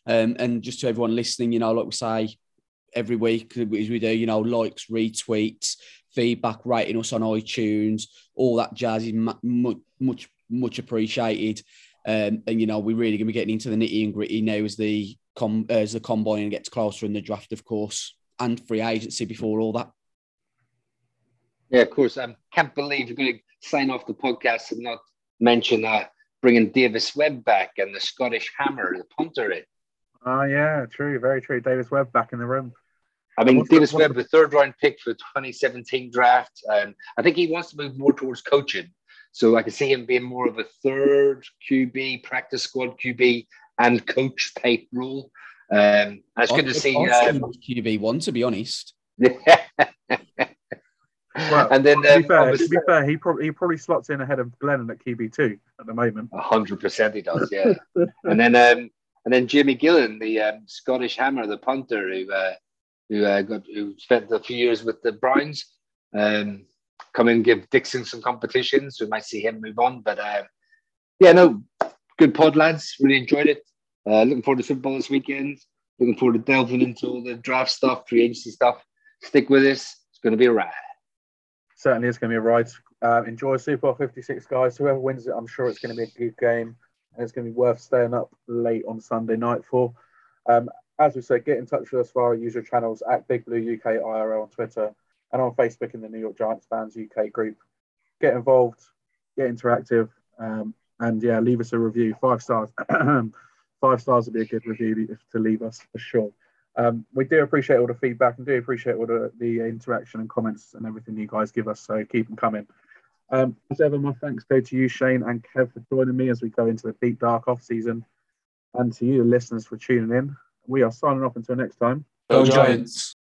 Um and just to everyone listening, you know, like we say every week as we do, you know, likes, retweets, feedback, rating us on iTunes, all that jazz is mu- mu- much much appreciated. Um, and you know, we're really gonna be getting into the nitty and gritty now as the com- as the combine gets closer in the draft, of course, and free agency before all that. Yeah, of course. I can't believe you're going to sign off the podcast and not mention uh, bringing Davis Webb back and the Scottish Hammer, the punter. In. Oh yeah, true, very true. Davis Webb back in the room. I mean, What's the- Davis what's Webb, the third round pick for the 2017 draft. Um, I think he wants to move more towards coaching. So I can see him being more of a third QB, practice squad QB, and coach type role. Um, it's good to see. Um, QB one, to be honest. <laughs> Well, and then to be, um, fair, to be fair, he probably he probably slots in ahead of Glennon at QB two at the moment. hundred percent, he does. Yeah, and then um, and then Jimmy Gillan, the um, Scottish Hammer, the punter who uh, who uh, got who spent a few years with the Browns, um, come in give Dixon some competitions. We might see him move on, but uh, yeah, no, good pod, lads. Really enjoyed it. Uh, looking forward to football this weekend. Looking forward to delving into all the draft stuff, free agency stuff. Stick with us. It's going to be a ride certainly it's going to be a ride. Uh, enjoy Super Bowl 56, guys. Whoever wins it, I'm sure it's going to be a good game and it's going to be worth staying up late on Sunday night for. Um, as we said, get in touch with us via our usual channels at Big Blue UK IRL on Twitter and on Facebook in the New York Giants fans UK group. Get involved, get interactive, um, and yeah, leave us a review. Five stars. <clears throat> Five stars would be a good review to leave us for sure. Um, we do appreciate all the feedback and do appreciate all the, the interaction and comments and everything you guys give us. So keep them coming. Um, as ever, my thanks go to you, Shane and Kev, for joining me as we go into the deep dark off season, and to you, listeners, for tuning in. We are signing off until next time. Go Giants.